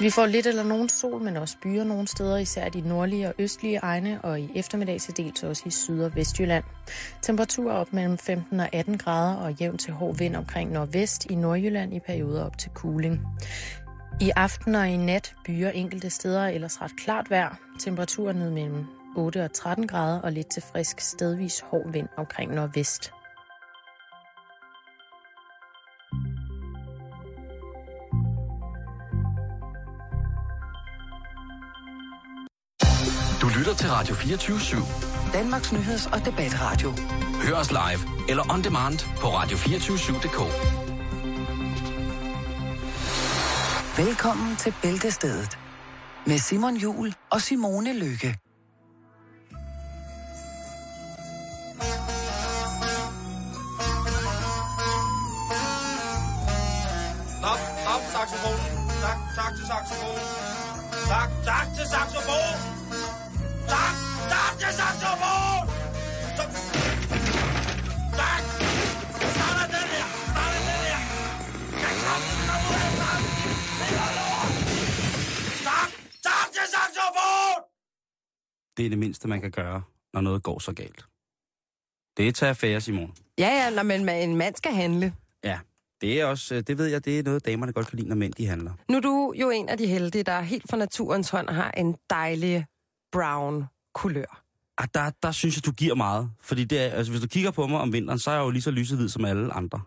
Vi får lidt eller nogen sol, men også byer nogle steder, især de nordlige og østlige egne, og i eftermiddag til dels også i Syd- og Vestjylland. Temperatur op mellem 15 og 18 grader og jævn til hård vind omkring nordvest i Nordjylland i perioder op til kuling. I aften og i nat byer enkelte steder ellers ret klart vejr. Temperaturer ned mellem 8 og 13 grader og lidt til frisk stedvis hård vind omkring nordvest. Lytter til Radio 24 /7. Danmarks nyheds- og debatradio. Hør os live eller on demand på radio247.dk. Velkommen til Bæltestedet med Simon Jul og Simone Lykke. Stop, stop, saxofonen. Tak, tak til saxofonen. Tak, tak til saxofonen. Det er til. Det er det mindste, man kan gøre, når noget går så galt. Det er tage affære, Simon. Ja, ja, når man, en mand skal handle. Ja, det er også, øh, det ved jeg, det er noget, damerne godt kan lide, når mænd de handler. Nu er du jo en af de heldige, der helt fra naturens hånd har en dejlig brown kulør. Ah, der, der synes jeg, du giver meget. Fordi det er, altså, hvis du kigger på mig om vinteren, så er jeg jo lige så lyset som alle andre.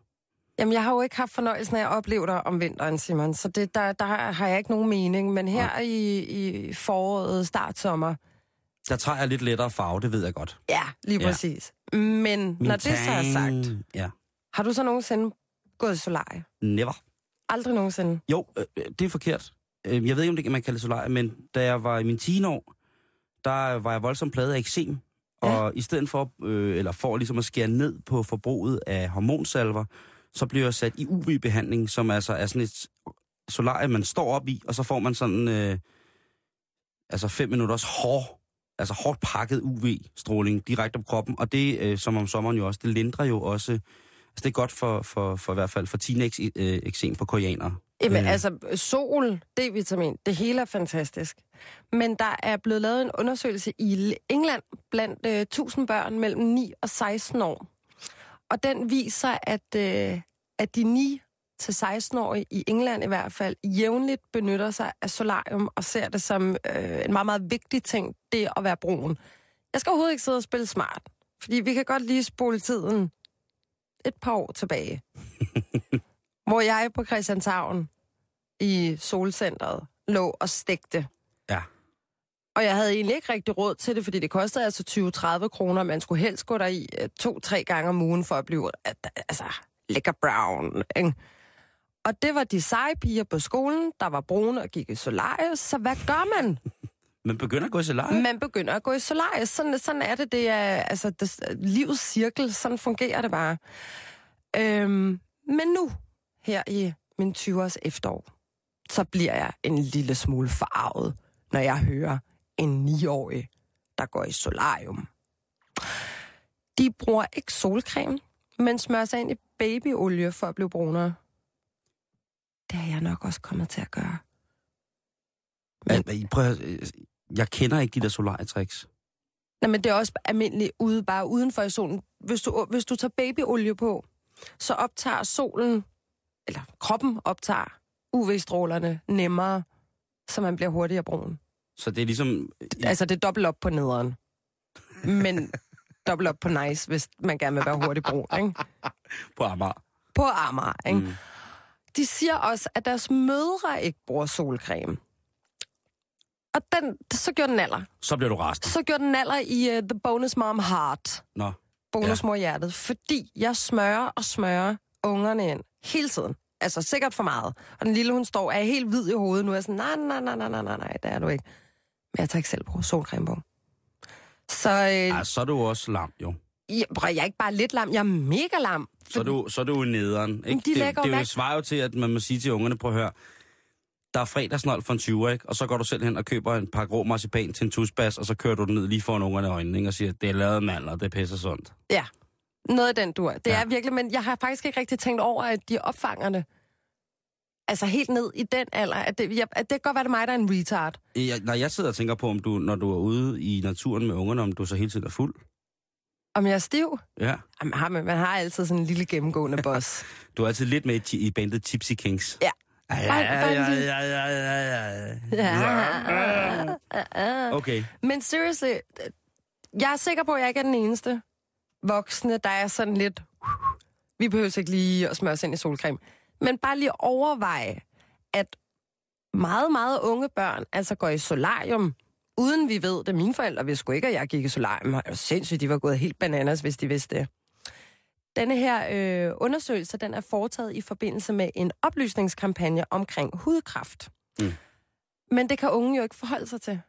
Jamen, jeg har jo ikke haft fornøjelsen af at opleve dig om vinteren, Simon, så det, der, der har jeg ikke nogen mening. Men her i, i foråret, start sommer, Der tager jeg lidt lettere farve, det ved jeg godt. ja, lige Ja. præcis. Men Min når det så er sagt, Ja, har du så nogensinde gået i solarie? never. Aldrig nogensinde. Jo, øh, øh, det er forkert. Øh, Jeg ved ikke, om det kan man kalde det solarie, men da jeg var i mine teenår, der var jeg voldsomt pladet af eksem. Og i stedet for, øh, eller for ligesom at skære ned på forbruget af hormonsalver, så blev jeg sat i UV-behandling, som altså er sådan et solarie, man står op i, og så får man sådan, øh, altså fem minutters hård, altså hårdt pakket UV-stråling direkte på kroppen. Og det, øh, som om sommeren jo også, det lindrer jo også, altså det er godt for, for, for i hvert fald for teenage-eksem på koreanere. Jamen, Øh. altså, sol, D-vitamin, det hele er fantastisk. Men der er blevet lavet en undersøgelse i England blandt øh, 1000 børn mellem 9 og 16 år. Og den viser, at, øh, at de 9 til 16-årige i England i hvert fald jævnligt benytter sig af solarium og ser det som øh, en meget, meget vigtig ting, det at være brun. Jeg skal overhovedet ikke sidde og spille smart, fordi vi kan godt lige spole tiden et par år tilbage. hvor jeg på Christianshavn i solcentret lå og stegte. Ja. Og jeg havde egentlig ikke rigtig råd til det, fordi det kostede altså 20-30 kroner. Man skulle helst gå der i to-tre gange om ugen for at blive altså, lækker brown. Ikke? Og det var de seje piger på skolen, der var brune og gik i solarius. Så hvad gør man? Man begynder at gå i solarie? Man begynder at gå i solarius. Sådan, sådan er det. Det er altså, det, livets cirkel. Sådan fungerer det bare. Øhm, men nu, her i min 20-års efterår, så bliver jeg en lille smule forarvet, når jeg hører en 9-årig, der går i solarium. De bruger ikke solcreme, men smører sig ind i babyolie for at blive brunere. Det er jeg nok også kommet til at gøre. Men... Prøv at, høre, jeg kender ikke de der solarietricks. Nej, men det er også almindeligt ude, bare udenfor i solen. Hvis du, hvis du tager babyolie på, så optager solen, eller kroppen optager UV-strålerne nemmere, så man bliver hurtigere brun. Så det er ligesom... Altså, det er dobbelt op på nederen. Men dobbelt op på nice, hvis man gerne vil være hurtig brun, ikke? På Amager. På Amager, ikke? Mm. De siger også, at deres mødre ikke bruger solcreme. Og den, så gjorde den alder. Så bliver du rasende. Så gjorde den alder i uh, The Bonus Mom Heart. Nå. Bonusmor hjertet. Fordi jeg smører og smører ungerne ind hele tiden. Altså sikkert for meget. Og den lille, hun står, er helt hvid i hovedet nu. Er sådan, nej, nej, nej, nej, nej, nej, nej, det er du ikke. Men jeg tager ikke selv på solcreme på. Så, øh, Ej, så er du også lam, jo. jeg, jeg er ikke bare lidt lam, jeg er mega lam. Så er du, så er du nederen. Ikke? de det, det, det er svarer jo til, at man må sige til ungerne, prøv at høre, der er fredagsnold for en 20, ikke? Og så går du selv hen og køber en par grå marcipan til en tusbas, og så kører du den ned lige foran ungerne i øjnene, ikke? Og siger, det er lavet mandler, det pisser sundt. Ja, noget af den dur. Det Ja. ja. er virkelig, men jeg har faktisk ikke rigtig tænkt over, at de opfanger det. Altså helt ned i den alder. At det, jeg, at det kan godt være, det er mig, der er en retard. Jeg, når jeg sidder og tænker på, om du, når du er ude i naturen med ungerne, om du så hele tiden er fuld. Om jeg er stiv? Ja. Jamen, har man, man har altid sådan en lille gennemgående boss. Du er altid lidt med i, i bandet Tipsy Kings. Ja. Okay. Men seriously, jeg er sikker på, at jeg ikke er den eneste voksne, der er sådan lidt... Vi behøver ikke lige at smøre os ind i solcreme. Men bare lige overveje, at meget, meget unge børn altså går i solarium, uden vi ved det. Mine forældre vidste sgu ikke, at jeg gik i solarium. Og sindssygt, de var gået helt bananas, hvis de vidste det. Denne her øh, undersøgelse, den er foretaget i forbindelse med en oplysningskampagne omkring hudkræft. Mm. Men det kan unge jo ikke forholde sig til.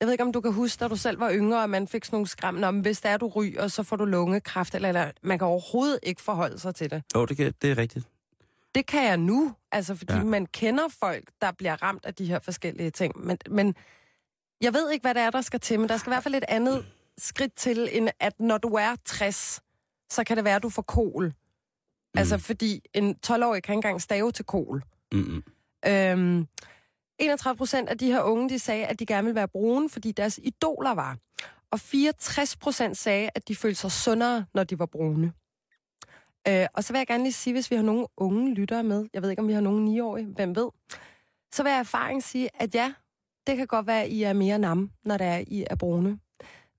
Jeg ved ikke, om du kan huske, da du selv var yngre, og man fik sådan nogle skræmmende om, hvis det er, du ryger, så får du lungekræft, eller, eller man kan overhovedet ikke forholde sig til det. Jo, det, kan, det er rigtigt. Det kan jeg nu, altså fordi Ja. man kender folk, der bliver ramt af de her forskellige ting. Men, men jeg ved ikke, hvad det er, der skal til, men der skal i hvert fald et andet skridt til, end at når du er 60, så kan det være, at du får kol. Mm. Altså fordi en 12-årig kan ikke engang stave til kol. Mm-mm. Øhm, 31 procent af de her unge, de sagde, at de gerne ville være brune, fordi deres idoler var. Og 64 procent sagde, at de følte sig sundere, når de var brune. Øh, og så vil jeg gerne lige sige, hvis vi har nogle unge lyttere med, jeg ved ikke, om vi har nogle 9-årige, hvem ved, så vil jeg erfaring sige, at ja, det kan godt være, at I er mere nam, når det er, I er brune.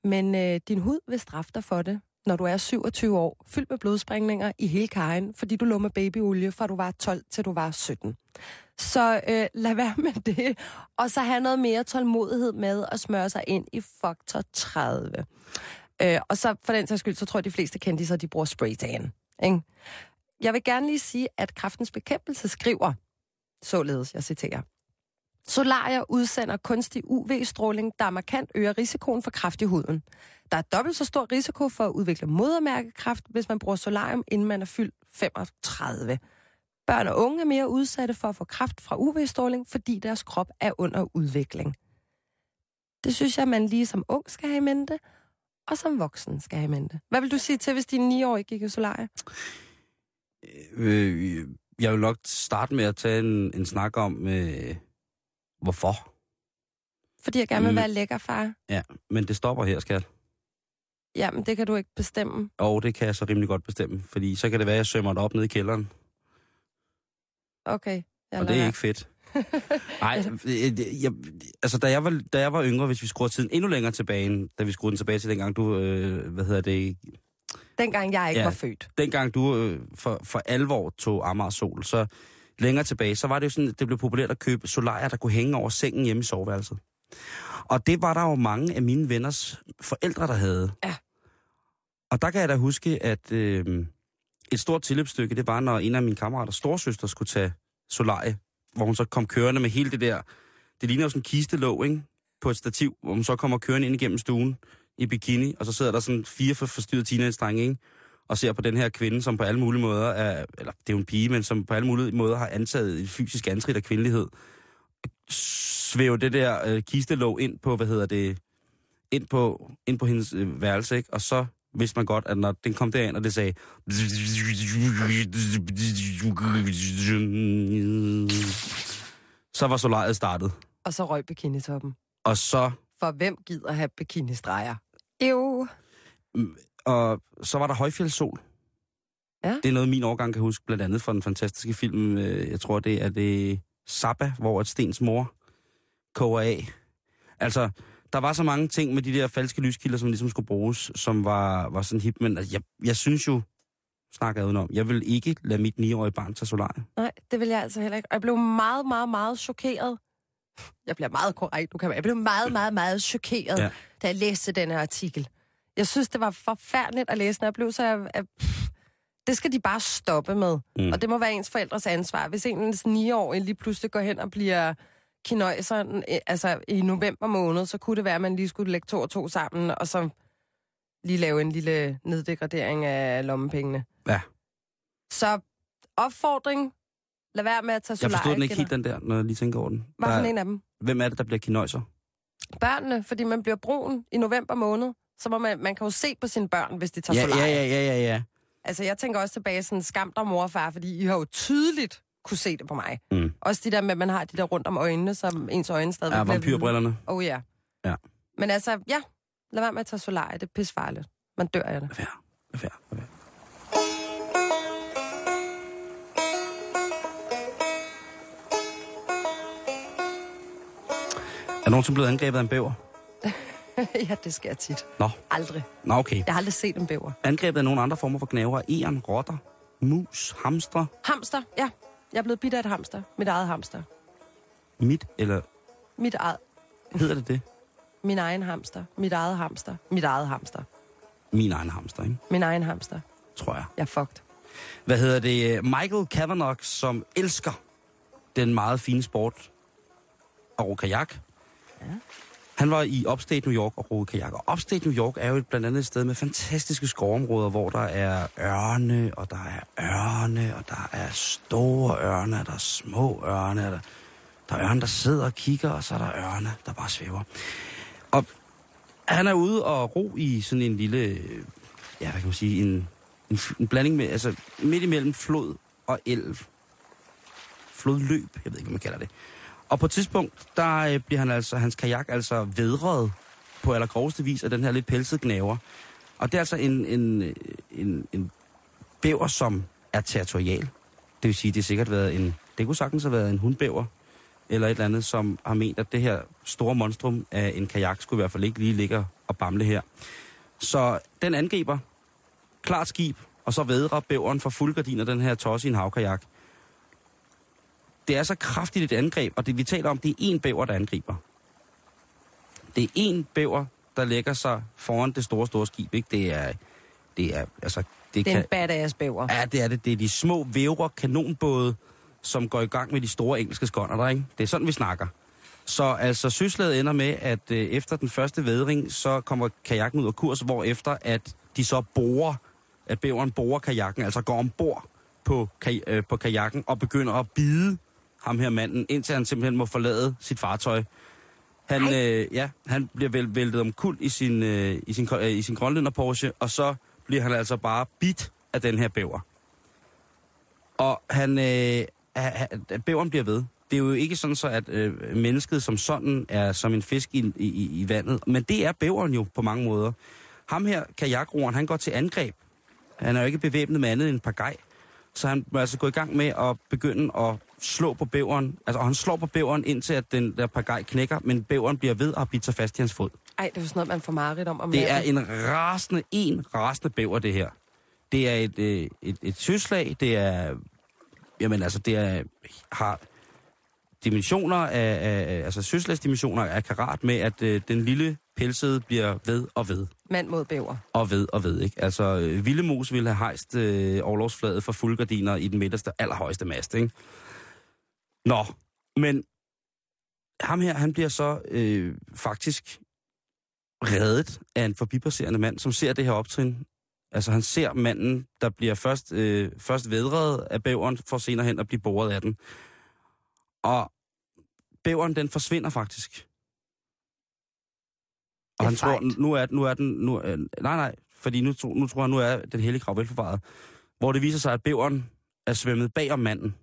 Men øh, din hud vil straffe dig for det, når du er 27 år, fyldt med blodsprængninger i hele kajen, fordi du lå med babyolie, fra du var 12 til du var 17. Så øh, lad være med det, og så have noget mere tålmodighed med at smøre sig ind i faktor 30. Øh, og så for den sags skyld, så tror jeg, de fleste kendte de bruger spraytan. Ikke? Jeg vil gerne lige sige, at kraftens bekæmpelse skriver, således, jeg citerer, Solarier udsender kunstig UV-stråling, der markant øger risikoen for kræft i huden. Der er dobbelt så stor risiko for at udvikle modermærkekræft, hvis man bruger solarium, inden man er fyldt 35. Børn og unge er mere udsatte for at få kræft fra UV-stråling, fordi deres krop er under udvikling. Det synes jeg, man lige som ung skal have i mente, og som voksen skal have i mente. Hvad vil du sige til, hvis din 9-årige gik i solarie? Øh, øh, jeg vil nok starte med at tage en, en snak om, øh, hvorfor. Fordi jeg gerne vil Mm. være lækker, far. Ja, men det stopper her, skat. Jamen, det kan du ikke bestemme. Og det kan jeg så rimelig godt bestemme, fordi så kan det være, at jeg sømmer det op ned i kælderen, Okay. Jeg og det er ikke fedt. Nej, øh, jeg, altså da jeg, var, da jeg var yngre, hvis vi skruer tiden endnu længere tilbage, da vi skruede den tilbage til dengang du, øh, hvad hedder det, Dengang jeg ikke Ja. var født. dengang du øh, for, for alvor tog Amager Sol, så længere tilbage, så var det jo sådan, det blev populært at købe solarier, der kunne hænge over sengen hjemme i soveværelset. Og det var der jo mange af mine venners forældre, der havde. Ja. Og der kan jeg da huske, at øh, et stort tilløbsstykke, det var, når en af mine kammerater, storsøster, skulle tage solarie, hvor hun så kom kørende med hele det der, det ligner jo sådan en kistelåg, ikke? På et stativ, hvor hun så kommer kørende ind igennem stuen i bikini, og så sidder der sådan fire for forstyrrede teenage-drenge, ikke? Og ser på den her kvinde, som på alle mulige måder er, eller det er jo en pige, men som på alle mulige måder har antaget et fysisk antrit af kvindelighed, svæve det der øh, kistelåg ind på, hvad hedder det, ind på, ind på hendes øh, værelse, ikke? og så vidste man godt, at når den kom derind, og det sagde... Så var solariet startet. Og så røg bikinitoppen. Og så, For hvem gider have bikinistreger? Jo. Og så var der højfjeldssol. Ja. Det er noget, min årgang kan huske, blandt andet fra den fantastiske film, øh, jeg tror, det er det Zappa, hvor et Stens mor koger af. Altså, der var så mange ting med de der falske lyskilder, som ligesom skulle bruges, som var, var sådan hip. Men altså, jeg, jeg synes jo, snakker jeg udenom, jeg vil ikke lade mit 9-årige barn tage solarie. Nej, det vil jeg altså heller ikke. Og jeg blev meget, meget, meget chokeret. Jeg bliver meget korrekt, du kan Jeg blev meget, meget, meget chokeret, Ja. ja. da jeg læste den her artikel. Jeg synes, det var forfærdeligt at læse. Jeg så... Jeg, jeg, pff, det skal de bare stoppe med. Mm. Og det må være ens forældres ansvar. Hvis ens 9-årige lige pludselig går hen og bliver kinøjser øh, altså i november måned, så kunne det være, at man lige skulle lægge to og to sammen, og så lige lave en lille neddegradering af lommepengene. Ja. Så opfordring, lad være med at tage Jeg solarie. forstod den ikke helt, den der, når jeg lige tænker over den. Hvad for en af dem? Hvem er det, der bliver kinøjser? Børnene, fordi man bliver brun i november måned. Så må man, man kan jo se på sine børn, hvis de tager Ja, ja, solarie. ja, ja, ja, ja. Altså, jeg tænker også tilbage sådan, skam dig mor og far, fordi I har jo tydeligt kunne se det på mig. Mm. Også de der med, at man har de der rundt om øjnene, som ens øjne stadig Ja, vampyrbrillerne. Oh ja. Ja. Men altså, ja, lad være med at tage solarie, det er pissefarligt. Man dør af det. Lad være. Lad være. Lad være. Er der nogensinde blevet angrebet af en bæver? ja, det sker tit. Nå, Aldrig. Nå okay. Jeg har aldrig set en bæver. Angrebet af nogle andre former for knæver, eren, rotter, mus, hamstre, Hamster, ja. Jeg er blevet bidt af et hamster. Mit eget hamster. mit, eller Mit eget. hedder det det? Min egen hamster. Mit eget hamster. Mit eget hamster. Min egen hamster, ikke? Min egen hamster. Tror jeg. Jeg er fucked. Hvad hedder det? Michael Kavanagh, som elsker den meget fine sport ro kajak. Ja. Han var i Upstate New York og roede kajak. Og Upstate New York er jo et, blandt andet et sted med fantastiske skovområder, hvor der er ørne, og der er ørne, og der er store ørne, og der er små ørne, og der, der er ørne, der sidder og kigger, og så er der ørne, der bare svæver. Og han er ude og ro i sådan en lille, ja, hvad kan man sige, en, en, en blanding med, altså midt imellem flod og elv. Flodløb, jeg ved ikke, hvad man kalder det. Og på et tidspunkt, der øh, bliver han altså, hans kajak altså vedret på allergroveste vis af den her lidt pelsede gnaver. Og det er altså en, en, øh, en, en bæver, som er territorial. Det vil sige, det har sikkert været en, det kunne sagtens have været en hundbæver, eller et eller andet, som har ment, at det her store monstrum af en kajak skulle i hvert fald ikke lige ligge og bamle her. Så den angriber, klart skib, og så vedrer bæveren for fuldgardiner den her tosse i en havkajak. Det er så kraftigt et angreb, og det vi taler om, det er én bæver, der angriber. Det er én bæver, der lægger sig foran det store, store skib. Ikke? Det er, det er, altså, det, er kan, badass bæver. Ja, det er det. Det er de små vævre kanonbåde, som går i gang med de store engelske skånder, der, ikke? Det er sådan, vi snakker. Så altså, søslaget ender med, at øh, efter den første vædring, så kommer kajakken ud af kurs, hvor efter at de så borer, at bæveren borer kajakken, altså går ombord på, kaj, øh, på kajakken og begynder at bide ham her manden, indtil han simpelthen må forlade sit fartøj. Han, øh, ja, han bliver vel, væltet omkuld i sin, øh, i sin, øh, i sin grønlænder Porsche, og så bliver han altså bare bidt af den her bæver. Og han, øh, ha- bæveren bliver ved. Det er jo ikke sådan så, at øh, mennesket som sådan er som en fisk i, i, i vandet, men det er bæveren jo på mange måder. Ham her, kajakroeren, han går til angreb. Han er jo ikke bevæbnet med andet end et par gej. Så han må altså gå i gang med at begynde at slå på bæveren. Altså, og han slår på bæveren, indtil at den der par gej knækker, men bæveren bliver ved og bidt sig fast i hans fod. Ej, det er jo sådan noget, man får mareridt om. om Det er en rasende, en rasende bæver, det her. Det er et, øh, et, et søslag, det er, jamen altså, det er, har dimensioner af, af altså søslagsdimensioner af karat med, at øh, den lille pelsede bliver ved og ved Mand mod bæver. og ved og ved, ikke? Altså, øh, Ville Mus ville have hejst øh, overlovsfladet for fuldgardiner i den midterste, allerhøjeste mast, ikke? Nå, men ham her, han bliver så øh, faktisk reddet af en forbipasserende mand, som ser det her optrin. Altså, han ser manden, der bliver først, øh, først vedret af bæveren, for senere hen at blive boret af den. Og bæveren, den forsvinder faktisk. Og han tror, nu er, nu er den... Nu, øh, nej, nej, fordi nu, nu tror jeg, nu er den hellige krav velforvaret. Hvor det viser sig, at bæveren er svømmet bag om manden.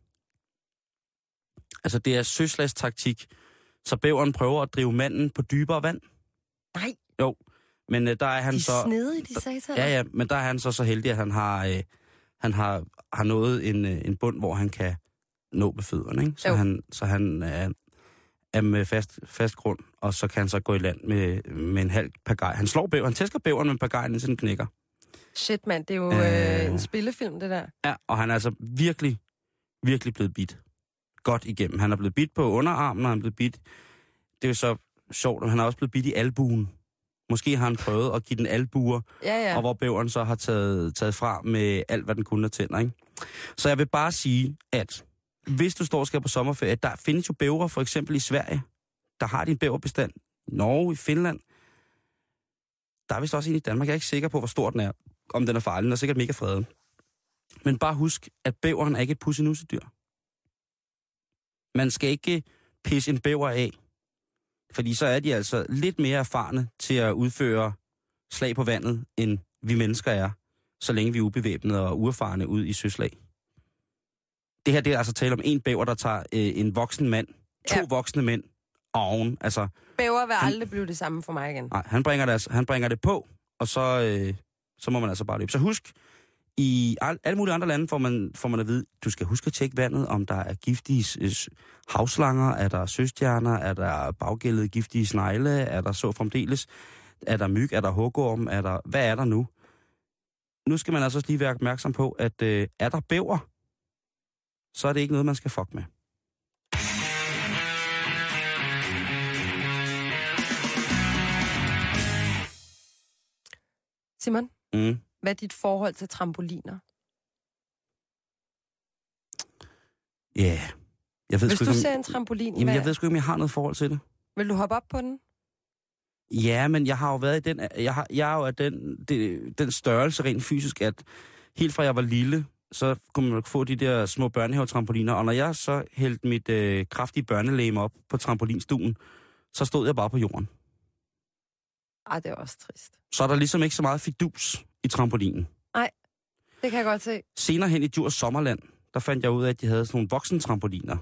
Altså, det er søslagstaktik. Så bæveren prøver at drive manden på dybere vand. Nej, Jo, men øh, der er han de så... er snedige, de sataner. Ja, ja, men der er han så så heldig, at han har, øh, han har, har nået en, øh, en bund, hvor han kan nå med fødderne. Ikke? Så Jo. han, så han er, er med fast, fast grund, og så kan han så gå i land med, med en halv pagaj. Han slår bæveren, han tæsker bæveren med pagajen, indtil den knækker. Shit, mand, det er jo Øh. øh, en spillefilm, det der. Ja, og han er altså virkelig, virkelig blevet bidt. Godt igennem. Han er blevet bidt på underarmen, og han er blevet bidt... Det er jo så sjovt, at han er også blevet bidt i albuen. Måske har han prøvet at give den albuer, Ja, ja. og hvor bæveren så har taget, taget fra med alt, hvad den kunne af tænder. Ikke? Så jeg vil bare sige, at hvis du står og skal på sommerferie, der findes jo bævre for eksempel i Sverige. Der har de en bæverbestand. Norge, i Finland. Der er vist også en i Danmark. Jeg er ikke sikker på, hvor stor den er. Om den er farlig. Den er sikkert mega fredet. Men bare husk, at bæveren er ikke et pussenussedyr. Man skal ikke pisse en bæver af. Fordi så er de altså lidt mere erfarne til at udføre slag på vandet, end vi mennesker er, så længe vi er ubevæbnede og uerfarne ud i søslag. det her det er altså tale om en bæver, der tager øh, en voksen mand, to Ja. voksne mænd oven. Altså, Bæver vil aldrig blive det samme for mig igen. nej, han bringer, det, altså- han bringer det på, og så, øh, så må man altså bare løbe. Så husk, i al, alle mulige andre lande får man, får man at vide, du skal huske at tjekke vandet, om der er giftige havslanger, er der søstjerner, er der baggældede giftige snegle, er der så fremdeles, er der myg, er der hugorm, er der, hvad er der nu? Nu skal man altså også lige være opmærksom på, at øh, er der bæver, så er det ikke noget, man skal fuck med. Simon, Mm. Hvad er dit forhold til trampoliner? Ja, yeah. jeg ved Hvis sgu du ikke, ser om, en trampolin, jamen, hvad, jeg ved sgu ikke, om jeg har noget forhold til det. vil du hoppe op på den? Ja, men jeg har jo været i den, jeg, har, jeg er jo af den, det, den størrelse rent fysisk, at helt fra jeg var lille, så kunne man få de der små børnehavetrampoliner, og når jeg så hældte mit øh, kraftige børnelæme op på trampolinstuen, så stod jeg bare på jorden. Ej, det er også trist. Så er der ligesom ikke så meget fidus i trampolinen. Det kan jeg godt se. Senere hen i Djurs Sommerland, der fandt jeg ud af, at de havde sådan nogle voksentrampoliner.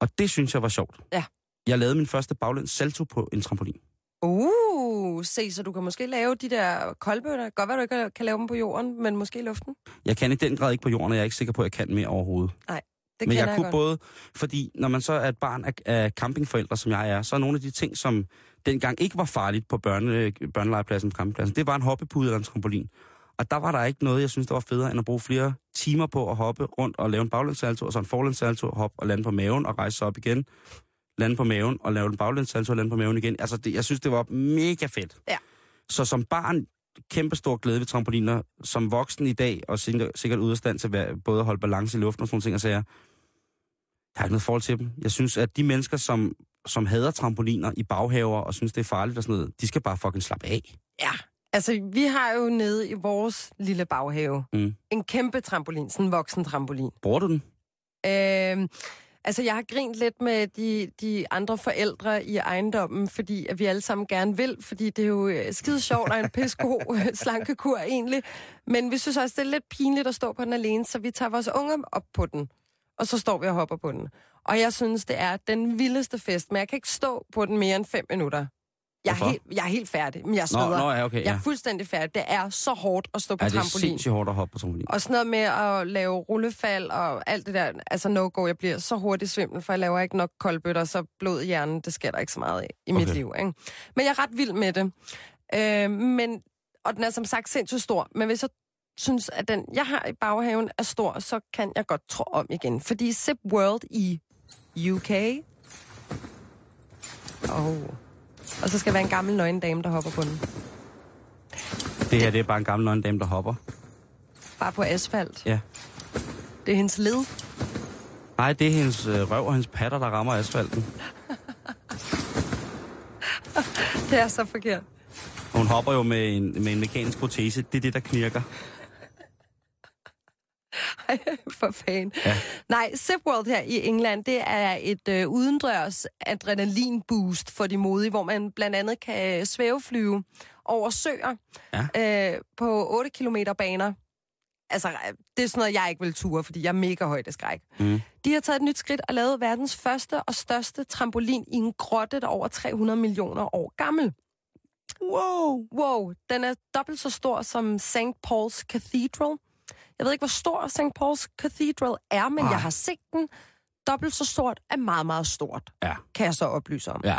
Og det synes jeg var sjovt. Ja. Jeg lavede min første baglæns salto på en trampolin. Uh, se, så du kan måske lave de der koldbøtter. Godt være, du ikke kan lave dem på jorden, men måske i luften. Jeg kan i den grad ikke på jorden, og jeg er ikke sikker på, at jeg kan mere overhovedet. Det Men kender jeg kunne godt. både, fordi når man så er et barn af, af campingforældre, som jeg er, så er nogle af de ting, som dengang ikke var farligt på børne, børnelegepladsen på campingpladsen, det var en hoppepude eller en trampolin. Og der var der ikke noget, jeg synes, der var federe, end at bruge flere timer på at hoppe rundt og lave en baglænssalto, og så en forlænssalto, hoppe og lande på maven og rejse sig op igen, lande på maven og lave en baglænssalto og lande på maven igen. Altså, det, jeg synes, det var mega fedt. Ja. Så som barn, kæmpe stor glæde ved trampoliner. Som voksen i dag, og sikkert, ude af stand til at både at holde balance i luften og sådan nogle ting, og sager, jeg har ikke noget forhold til dem. Jeg synes, at de mennesker, som, som hader trampoliner i baghaver og synes, det er farligt og sådan noget, de skal bare fucking slappe af. Ja, altså vi har jo nede i vores lille baghave Mm. en kæmpe trampolin, sådan en voksen trampolin. Bruger du den? Øhm, altså, jeg har grint lidt med de, de andre forældre i ejendommen, fordi at vi alle sammen gerne vil, fordi det er jo øh, skide sjovt og en pissegod øh, slankekur egentlig. Men vi synes også, det er lidt pinligt at stå på den alene, så vi tager vores unger op på den, og så står vi og hopper på den. Og jeg synes, det er den vildeste fest, men jeg kan ikke stå på den mere end fem minutter. Jeg er, helt, jeg er helt færdig, men jeg Nå, sveder. nå ja, okay. Jeg Ja. er fuldstændig færdig. Det er så hårdt at stå på Ja, det er trampolin. sindssygt hårdt at hoppe på trampolin. Og sådan noget med at lave rullefald og alt det der, altså no-go, jeg bliver så hurtigt svimmel, for jeg laver ikke nok koldbøtter, så blod i hjernen, det sker der ikke så meget af i okay. mit liv. Ikke? Men jeg er ret vild med det. Øh, men, og den er som sagt sindssygt stor, men hvis jeg synes, at den, jeg har i baghaven, er stor, så kan jeg godt tro om igen. Fordi Zip World i UK... Oh. Og så skal være en gammel nøgen dame, der hopper på den. Det her, det er bare en gammel nøgen dame, der hopper. Bare på asfalt. Ja. Det er hendes led. Nej, det er hendes øh, røv og hendes patter, der rammer asfalten. Det er så forkert. Hun hopper jo med en, med en mekanisk protese. Det er det, der knirker. For fan. Ja. Nej, SipWorld her i England, det er et øh, udendørs adrenalinboost for de modige, hvor man blandt andet kan svæveflyve over søer Ja. øh, på 8 km baner. Altså, det er sådan noget, jeg ikke vil ture, fordi jeg er mega højdeskræk. Mm. De har taget et nyt skridt og lavet verdens første og største trampolin i en grotte, der er over 300 millioner år gammel. Wow. Wow, den er dobbelt så stor som St. Paul's Cathedral. Jeg ved ikke, hvor stor St. Paul's Cathedral er, men Ej. jeg har set den. Dobbelt så stort er meget, meget stort, Ja, kan jeg så oplyse om. ja.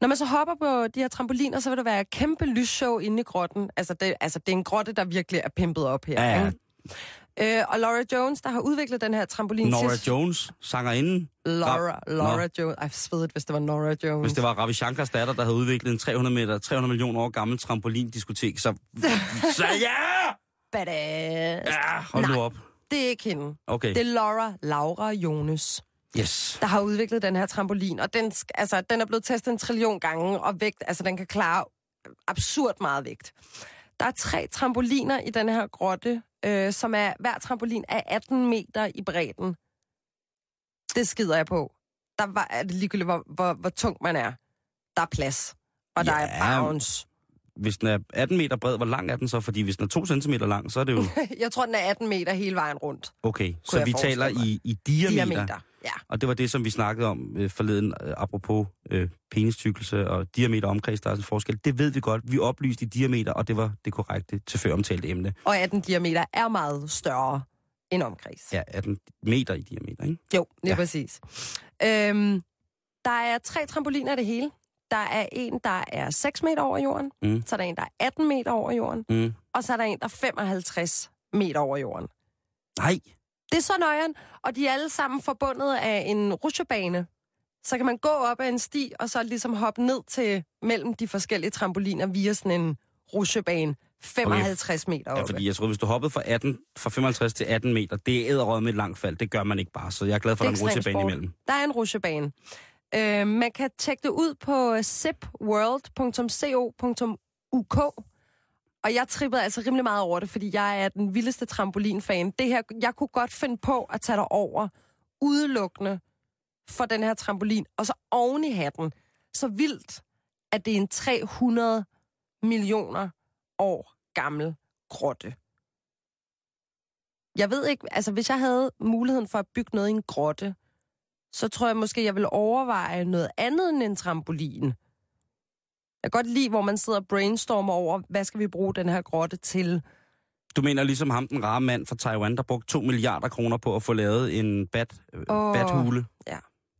Når man så hopper på de her trampoliner, så vil der være et kæmpe lysshow inde i grotten. Altså det, altså, det er en grotte, der virkelig er pimpet op her. Ja, ja. Ikke? Øh, og Laura Jones, der har udviklet den her trampolin Nora sidst- Jones, sangerinden. Laura, Ra- Laura Nå. Jones. Ej, svedet, hvis det var Nora Jones. Hvis det var Ravi Shankars datter, der havde udviklet en 300, meter, 300 millioner år gammel trampolindiskotek, så... så ja! Badass. Ja, hold Nej. nu op. Det er ikke hende. Okay. Det er Laura, Laura Jones. Yes. der har udviklet den her trampolin, og den, altså, den er blevet testet en trillion gange, og vægt, altså, den kan klare absurd meget vægt. Der er tre trampoliner i den her grotte, øh, som er, hver trampolin er 18 meter i bredden. Det skider jeg på. Der var, er det ligegyldigt, hvor, hvor, hvor tung man er. Der er plads, og der Ja. er bounce. Hvis den er 18 meter bred, hvor lang er den så? Fordi hvis den er 2 cm lang, så er det jo... Jeg tror, den er 18 meter hele vejen rundt. Okay, så vi taler i, i diameter. Diameter. Ja. Og det var det, som vi snakkede om øh, forleden, øh, apropos øh, penistykkelse og diameter omkreds, der er en forskel. Det ved vi godt. Vi oplyste i diameter, og det var det korrekte til før omtalte emne. Og 18 diameter er meget større end omkreds. Ja, 18 meter i diameter, ikke? Jo, lige Ja. ja. præcis. Øhm, der er tre trampoliner i det hele. Der er en, der er 6 meter over jorden. Mm. Så er der en, der er 18 meter over jorden. Mm. Og så er der en, der er 55 meter over jorden. Nej, Det er så nøjeren, og de er alle sammen forbundet af en rutsjebane. Så kan man gå op ad en sti, og så ligesom hoppe ned til mellem de forskellige trampoliner via sådan en rutsjebane. 55 meter ja, oppe. fordi jeg tror, hvis du hoppede fra, 18, fra 55 til 18 meter, det er æderrøget med et langt fald. Det gør man ikke bare, så jeg er glad for, at der er en rutsjebane imellem. Der er en rutsjebane. Øh, man kan tjekke det ud på øh, zipworld.co.uk. Og jeg trippede altså rimelig meget over det, fordi jeg er den vildeste trampolinfan. Det her, jeg kunne godt finde på at tage dig over udelukkende for den her trampolin, og så oven i hatten. Så vildt, at det er en 300 millioner år gammel grotte. Jeg ved ikke, altså hvis jeg havde muligheden for at bygge noget i en grotte, så tror jeg måske, jeg vil overveje noget andet end en trampolin. Jeg kan godt lide, hvor man sidder og brainstormer over, hvad skal vi bruge den her grotte til? Du mener ligesom ham, den rare mand fra Taiwan, der brugte 2 milliarder kroner på at få lavet en bat, Åh. bathule.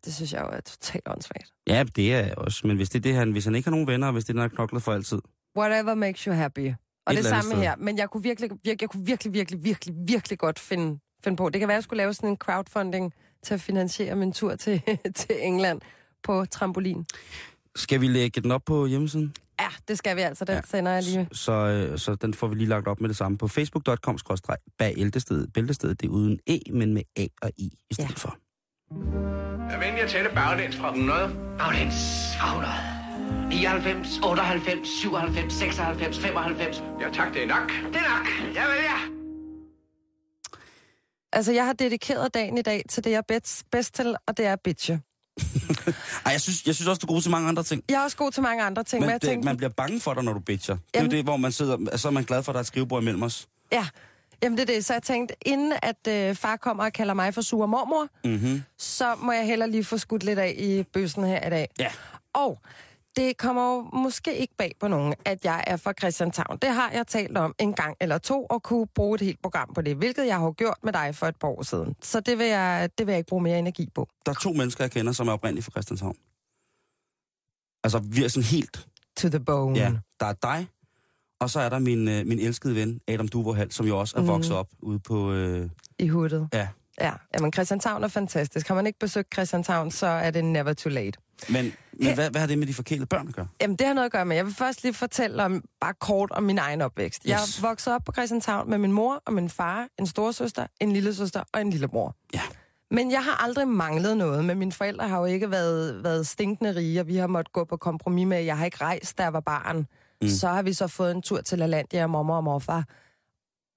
Det synes jeg jo er totalt åndssvagt. Ja, det er også. Men hvis det er det, han, hvis han ikke har nogen venner, og hvis det er, den har knoklet for altid. Whatever makes you happy. Og Et det samme sted. her. Men jeg kunne virkelig, virkelig, jeg kunne virkelig, virkelig, virkelig, virkelig godt finde, finde på. Det kan være, at jeg skulle lave sådan en crowdfunding til at finansiere min tur til, til England på trampolin. Skal vi lægge den op på hjemmesiden? Ja, det skal vi altså. Den Ja. sender jeg lige. Så, øh, så den får vi lige lagt op med det samme på facebook.com bag bæltestedet. Bæltestedet, det er uden E, men med A og I i stedet Ja. for. Jeg er venlig at tælle baglæns fra 100. Baglæns fra 100. 99, 98, 97, 96, 95. Ja tak, det er nok. Det er nok. Jeg vil ja. Altså, jeg har dedikeret dagen i dag til det, jeg er bedst, bedst til, og det er bitche. Ej, jeg synes, jeg synes også, du er god til mange andre ting. Jeg er også god til mange andre ting, men, Men jeg det, tænkte, man bliver bange for dig, når du bitcher. Det er jo det, hvor man sidder, så er man glad for, at der er et skrivebord imellem os. ja, jamen det er det. Så jeg tænkte, inden at øh, far kommer og kalder mig for sur mormor, Mm-hmm. så må jeg heller lige få skudt lidt af i bøssen her i dag. Ja. Og det kommer jo måske ikke bag på nogen, at jeg er fra Christianshavn. Det har jeg talt om en gang eller to, og kunne bruge et helt program på det, hvilket jeg har gjort med dig for et par år siden. Så det vil jeg, det vil jeg ikke bruge mere energi på. Der er to mennesker, jeg kender, som er oprindeligt fra Christianshavn. Altså, vi er sådan helt... To the bone. Ja, der er dig, og så er der min, øh, min elskede ven, Adam Duvorhal, som jo også er Mhm. vokset op ude på... Øh, I huddet. ja, Ja, jamen Christianshavn er fantastisk. Har man ikke besøgt Christianshavn, så er det never too late. Men, men hvad, hvad har det med de forkælede børn at gøre? Jamen, det har noget at gøre med. Jeg vil først lige fortælle om, bare kort om min egen opvækst. Yes. Jeg vokset op på Christianshavn med min mor og min far, en storesøster, en lillesøster og en lillebror. Ja. Men jeg har aldrig manglet noget, men mine forældre har jo ikke været, været stinkende rige, og vi har måttet gå på kompromis med, jeg har ikke rejst, da jeg var barn. Mm. Så har vi så fået en tur til LaLandia mormor og morfar.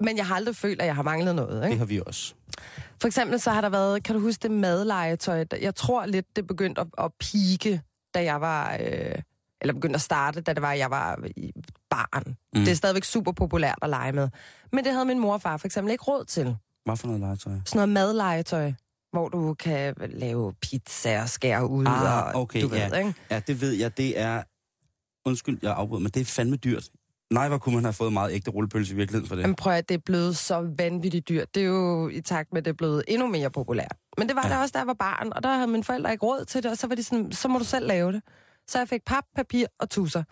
Men jeg har aldrig følt, at jeg har manglet noget. Ikke? Det har vi også. For eksempel så har der været, kan du huske det madlegetøj? Jeg tror lidt, det begyndte at, at pike, da jeg var, øh, eller begyndte at starte, da det var, jeg var barn. Mm. Det er stadigvæk super populært at lege med. Men det havde min mor og far for eksempel ikke råd til. Hvad for noget legetøj? Sådan noget madlegetøj, hvor du kan lave pizza og skære ud, Ah, og okay, du ved, ja. ikke? Ja, det ved jeg, det er... Undskyld, jeg afbryder, men det er fandme dyrt. Nej, hvor kunne man have fået meget ægte rullepølse i virkeligheden for det. Men prøv at det er blevet så vanvittigt dyrt. Det er jo i takt med, at det er blevet endnu mere populært. Men det var ja. Der også, da jeg var barn, og der havde mine forældre ikke råd til det, og så var de sådan, så må du selv lave det. Så jeg fik pap, papir og tusser.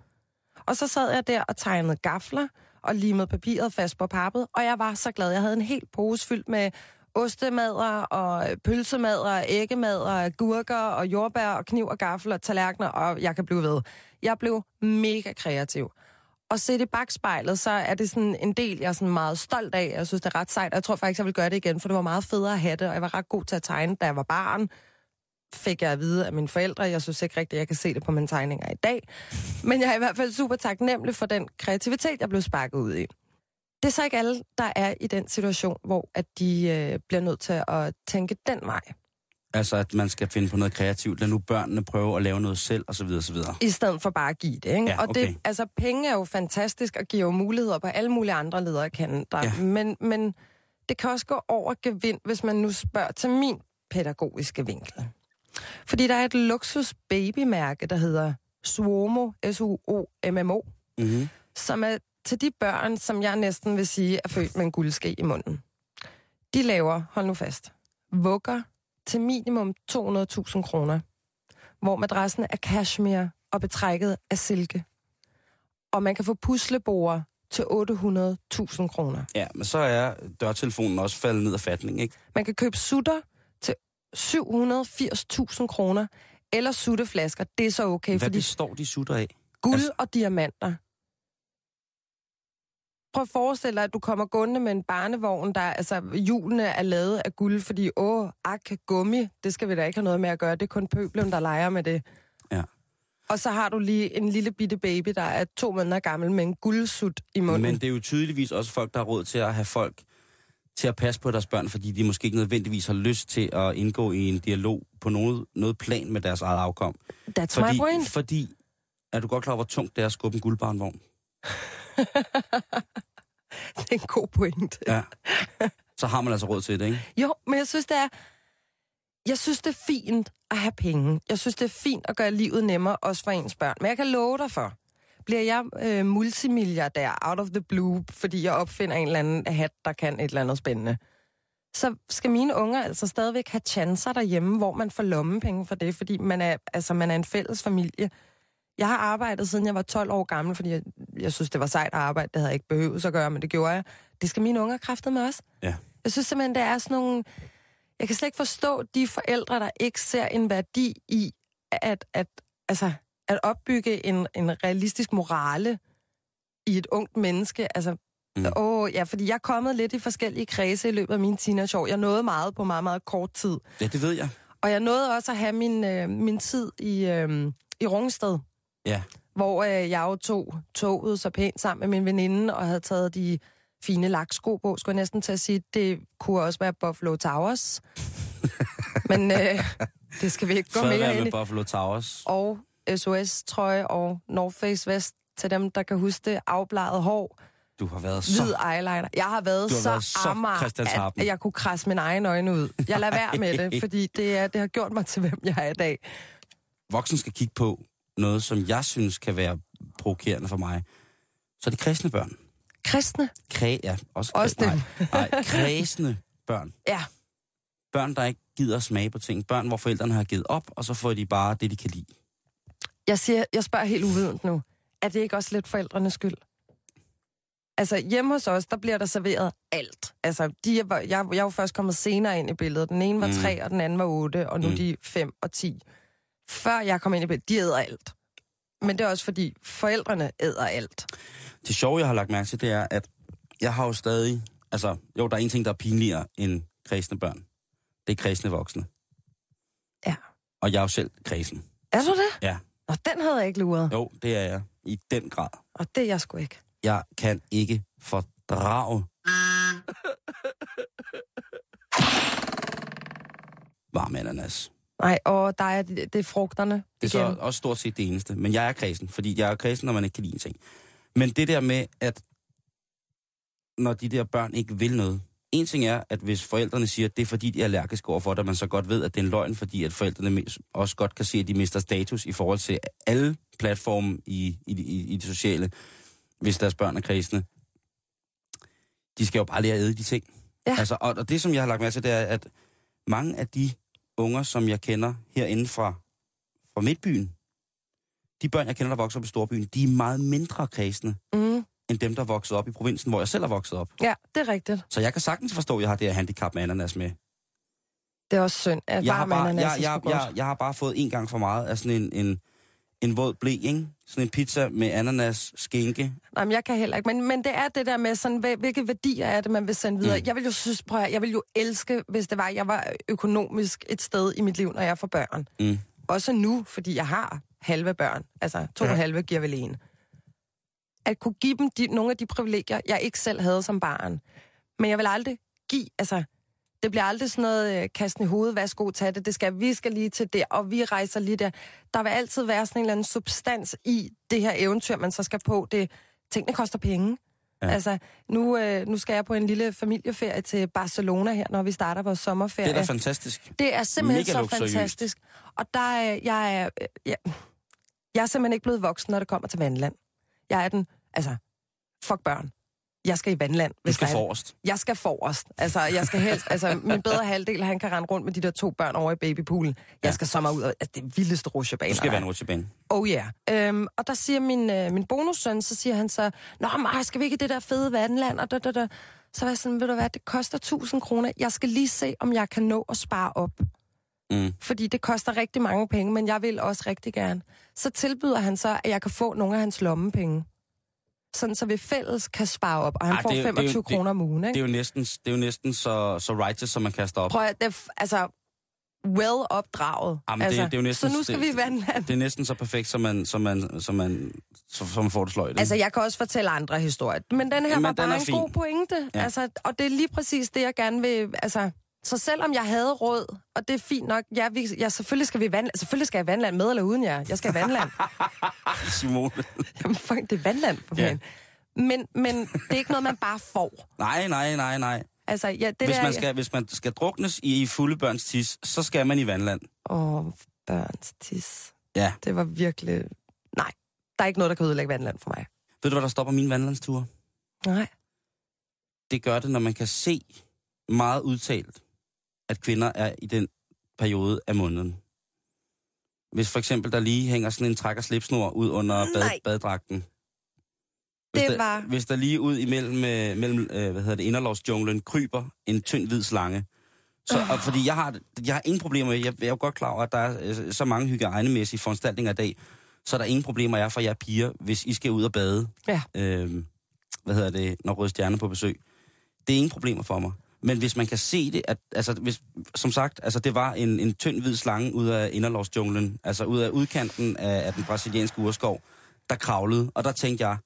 Og så sad jeg der og tegnede gafler, og limede papiret fast på pappet, og jeg var så glad. Jeg havde en helt pose fyldt med ostemadder og pølsemadder, æggemadder, gurker og jordbær og kniv og gaffel og tallerkener, og jeg kan blive ved. Jeg blev mega kreativ. Og set i bagspejlet, så er det sådan en del, jeg er sådan meget stolt af. Jeg synes, det er ret sejt, og jeg tror faktisk, jeg vil gøre det igen, for det var meget federe at have det, og jeg var ret god til at tegne, da jeg var barn. Fik jeg at vide af mine forældre. Jeg synes ikke rigtigt, at jeg kan se det på mine tegninger i dag. Men jeg er i hvert fald super taknemmelig for den kreativitet, jeg blev sparket ud i. Det er så ikke alle, der er i den situation, hvor at de øh, bliver nødt til at tænke den vej. Altså, at man skal finde på noget kreativt. Lad nu børnene prøve at lave noget selv, osv. osv. I stedet for bare at give det, ikke? Ja, Og okay. det, altså, penge er jo fantastisk og giver jo muligheder på alle mulige andre ledere kan der. Ja. Men, men det kan også gå over gevind, hvis man nu spørger til min pædagogiske vinkel. Fordi der er et luksus babymærke, der hedder Suomo, S-U-O-M-M-O, Mm-hmm. som er til de børn, som jeg næsten vil sige er født med en guldske i munden. De laver, hold nu fast, vugger til minimum 200.000 kroner, hvor madrassen er cashmere og betrækket af silke. Og man kan få pusleborer til 800.000 kroner. Ja, men så er dørtelefonen også faldet ned af fatning, ikke? Man kan købe sutter til 780.000 kroner, eller sutteflasker. Det er så okay, Hvad fordi består de sutter af? Guld altså... og diamanter. Prøv at forestille dig, at du kommer gående med en barnevogn, der altså, hjulene er lavet af guld, fordi åh, ak, gummi, det skal vi da ikke have noget med at gøre. Det er kun pøblen, der leger med det. Ja. Og så har du lige en lille bitte baby, der er to måneder gammel med en guldsut i munden. Men det er jo tydeligvis også folk, der har råd til at have folk til at passe på deres børn, fordi de måske ikke nødvendigvis har lyst til at indgå i en dialog på noget, noget plan med deres eget afkom. That's Fordi, my point. fordi, er du godt klar over, hvor tungt det er at skubbe en guldbarnvogn? Det er en god point. Ja. Så har man altså råd til det, ikke? Jo, men jeg synes, det er... Jeg synes, det er fint at have penge. Jeg synes, det er fint at gøre livet nemmere, også for ens børn. Men jeg kan love dig for, bliver jeg øh, multimilliardær out of the blue, fordi jeg opfinder en eller anden hat, der kan et eller andet spændende, så skal mine unger altså stadigvæk have chancer derhjemme, hvor man får lommepenge for det, fordi man er, altså, man er en fælles familie. Jeg har arbejdet, siden jeg var 12 år gammel, fordi jeg, jeg synes, det var sejt at arbejde. Det havde jeg ikke behøvet at gøre, men det gjorde jeg. Det skal mine unger kræfte med også. Ja. Jeg synes simpelthen, det er sådan nogle... Jeg kan slet ikke forstå de forældre, der ikke ser en værdi i at, at, altså, at opbygge en, en realistisk morale i et ungt menneske. Altså, mm. åh, ja, fordi jeg er kommet lidt i forskellige kredse i løbet af mine teenageår. Jeg nåede meget på meget, meget kort tid. Ja, det ved jeg. Og jeg nåede også at have min, øh, min tid i, øh, i Rungsted, Ja. hvor øh, jeg jo tog toget så pænt sammen med min veninde, og havde taget de fine laksko på, skulle jeg næsten til at sige. Det kunne også være Buffalo Towers. Men øh, det skal vi ikke gå Fred mere ind med i. Buffalo Towers. Og SOS-trøje og North Face vest til dem, der kan huske det. Afbladet hår, Du har været så... hvid eyeliner. Jeg har været Du har så, været så ammer, at, at jeg kunne krasse mine egne øjne ud. Jeg lader være med det, fordi det, er, det har gjort mig til, hvem jeg er i dag. Voksen skal kigge på noget, som jeg synes kan være provokerende for mig. Så er det kristne børn. Kristne? Kræ, ja, også, Også dem. Nej, nej, kredsende børn. Ja. Børn, der ikke gider at smage på ting. Børn, hvor forældrene har givet op, og så får de bare det, de kan lide. Jeg, siger, jeg spørger helt uvident nu. Er det ikke også lidt forældrenes skyld? Altså, hjemme hos os, der bliver der serveret alt. Altså, de er, jeg, jeg er jo først kommet senere ind i billedet. Den ene var Mm. tre, og den anden var otte, og nu Mm. de er fem og ti. Før jeg kom ind i billedet, de æder alt. Men det er også fordi, forældrene æder alt. Det sjove, jeg har lagt mærke til, det er, at jeg har jo stadig... Altså, jo, der er en ting, der er pinligere end kredsende børn. Det er kredsende voksne. Ja. Og jeg er jo selv kredsen. Er du det? Ja. Nå, den havde jeg ikke luret. Jo, det er jeg. I den grad. Og det er jeg sgu ikke. Jeg kan ikke fordrage varm ananas. Nej, og der er, det, det er frugterne Det er igen. så også stort set det eneste. Men jeg er kredsen, fordi jeg er kredsen, når man ikke kan lide en ting. Men det der med, at når de der børn ikke vil noget. En ting er, at hvis forældrene siger, at det er fordi, de er allergiske overfor det, at man så godt ved, at det er en løgn, fordi at forældrene også godt kan se, at de mister status i forhold til alle platforme i, i, i, i det sociale, hvis deres børn er kredsende. De skal jo bare lære at æde de ting. Ja. Altså, og, og det, som jeg har lagt mærke til, det er, at mange af de unger, som jeg kender herinde fra, fra Midtbyen, de børn, jeg kender, der vokser op i Storbyen, de er meget mindre kredsende, Mm, end dem, der voksede op i provinsen, hvor jeg selv er vokset op. ja, det er rigtigt. Så jeg kan sagtens forstå, at jeg har det her handicap med ananas med. Det er også synd, at Jeg bare, ananas jeg, jeg, godt. jeg, jeg har bare fået en gang for meget af sådan en, en, en våd blæ, ikke? Sådan en pizza med ananas, skinke. Nej, men jeg kan heller ikke. Men, men det er det der med, sådan, hvilke værdier er det, man vil sende videre. Mm. Jeg vil jo synes, prøv at, jeg vil jo elske, hvis det var, jeg var økonomisk et sted i mit liv, når jeg får børn. Mm. Også nu, fordi jeg har halve børn. Altså, to ja. halve giver vel en. At kunne give dem de, nogle af de privilegier, jeg ikke selv havde som barn. Men jeg vil aldrig give, altså, Det bliver aldrig sådan noget, øh, kasten i hovedet, værsgo, tag det, det skal, vi skal lige til det, og vi rejser lige der. Der vil altid være sådan en eller anden substans i det her eventyr, man så skal på. Det, tingene koster penge. Ja. Altså, nu, øh, nu skal jeg på en lille familieferie til Barcelona her, når vi starter vores sommerferie. Det er da fantastisk. Det er simpelthen Mega så luksuriøst. fantastisk. Og der er, jeg er, øh, jeg, jeg er simpelthen ikke blevet voksen, når det kommer til vandland. Jeg er den, altså, fuck børn. Jeg skal i vandland. Du hvis skal der er- forrest. Jeg skal forrest. Altså, jeg skal helst, altså, min bedre halvdel, han kan rende rundt med de der to børn over i babypoolen. Jeg Ja. skal sommer ud af altså, det vildeste rusjebaner. Du skal der være en rutsjebane. Oh ja. Yeah. Øhm, og der siger min, øh, min bonussøn, så siger han så, Nå, Maja, skal vi ikke i det der fede vandland? Og da, da, da. Så var jeg sådan, ved du hvad, det koster 1000 kroner. Jeg skal lige se, om jeg kan nå at spare op. Mm. Fordi det koster rigtig mange penge, men jeg vil også rigtig gerne. Så tilbyder han så, at jeg kan få nogle af hans lommepenge. Sådan, så vi fælles kan spare op, og han Ej, får det jo- det er jo- 25 det- kroner om ugen, ikke? Det er jo næsten, det er jo næsten så, så righteous, som man kaster op. Prøv at, det, er altså, well opdraget. Jamen, det- altså, det er jo næsten- så nu skal det- vi i vandland. Det er næsten så perfekt, som man, som man, som man, som, som man får det sløjt. Altså, jeg kan også fortælle andre historier. Men den her Jamen, var bare en fin. god pointe. Ja. Altså, og det er lige præcis det, jeg gerne vil... Altså, så selvom jeg havde råd, og det er fint nok, ja, vi, ja selvfølgelig skal vi i vandland. Selvfølgelig skal jeg i vandland med eller uden jer. Jeg skal i vandland. Simone. Jamen, fuck, det er vandland for Ja. Men, men det er ikke noget, man bare får. Nej, nej, nej, nej. Altså, ja, det Hvis der... man, skal, hvis man skal druknes i fulde børns tis, så skal man i vandland. Åh, børns tis. Ja. Det var virkelig... Nej, der er ikke noget, der kan ødelægge vandland for mig. Ved du, hvad der på min vandlandstur? Nej. Det gør det, når man kan se meget udtalt, at kvinder er i den periode af måneden. Hvis for eksempel der lige hænger sådan en træk- og slipsnor ud under bad, Nej. baddragten. Hvis Det der, var- Hvis der lige ud imellem øh, mellem, øh, hvad hedder det, inderlovsjunglen kryber en tynd hvid slange. Så, og fordi jeg har, jeg har ingen problemer jeg, jeg er jo godt klar over, at der er øh, så mange hygiejnemæssige foranstaltninger i dag, så der er ingen problemer jeg for jer piger, hvis I skal ud og bade. Ja. Øh, hvad hedder det, når Røde Stjerne er på besøg. Det er ingen problemer for mig. Men hvis man kan se det, at, altså, hvis, som sagt, altså, det var en, en tynd hvid slange ud af inderlovsjunglen, altså ud af udkanten af, af den brasilianske urskov, der kravlede, og der tænkte jeg,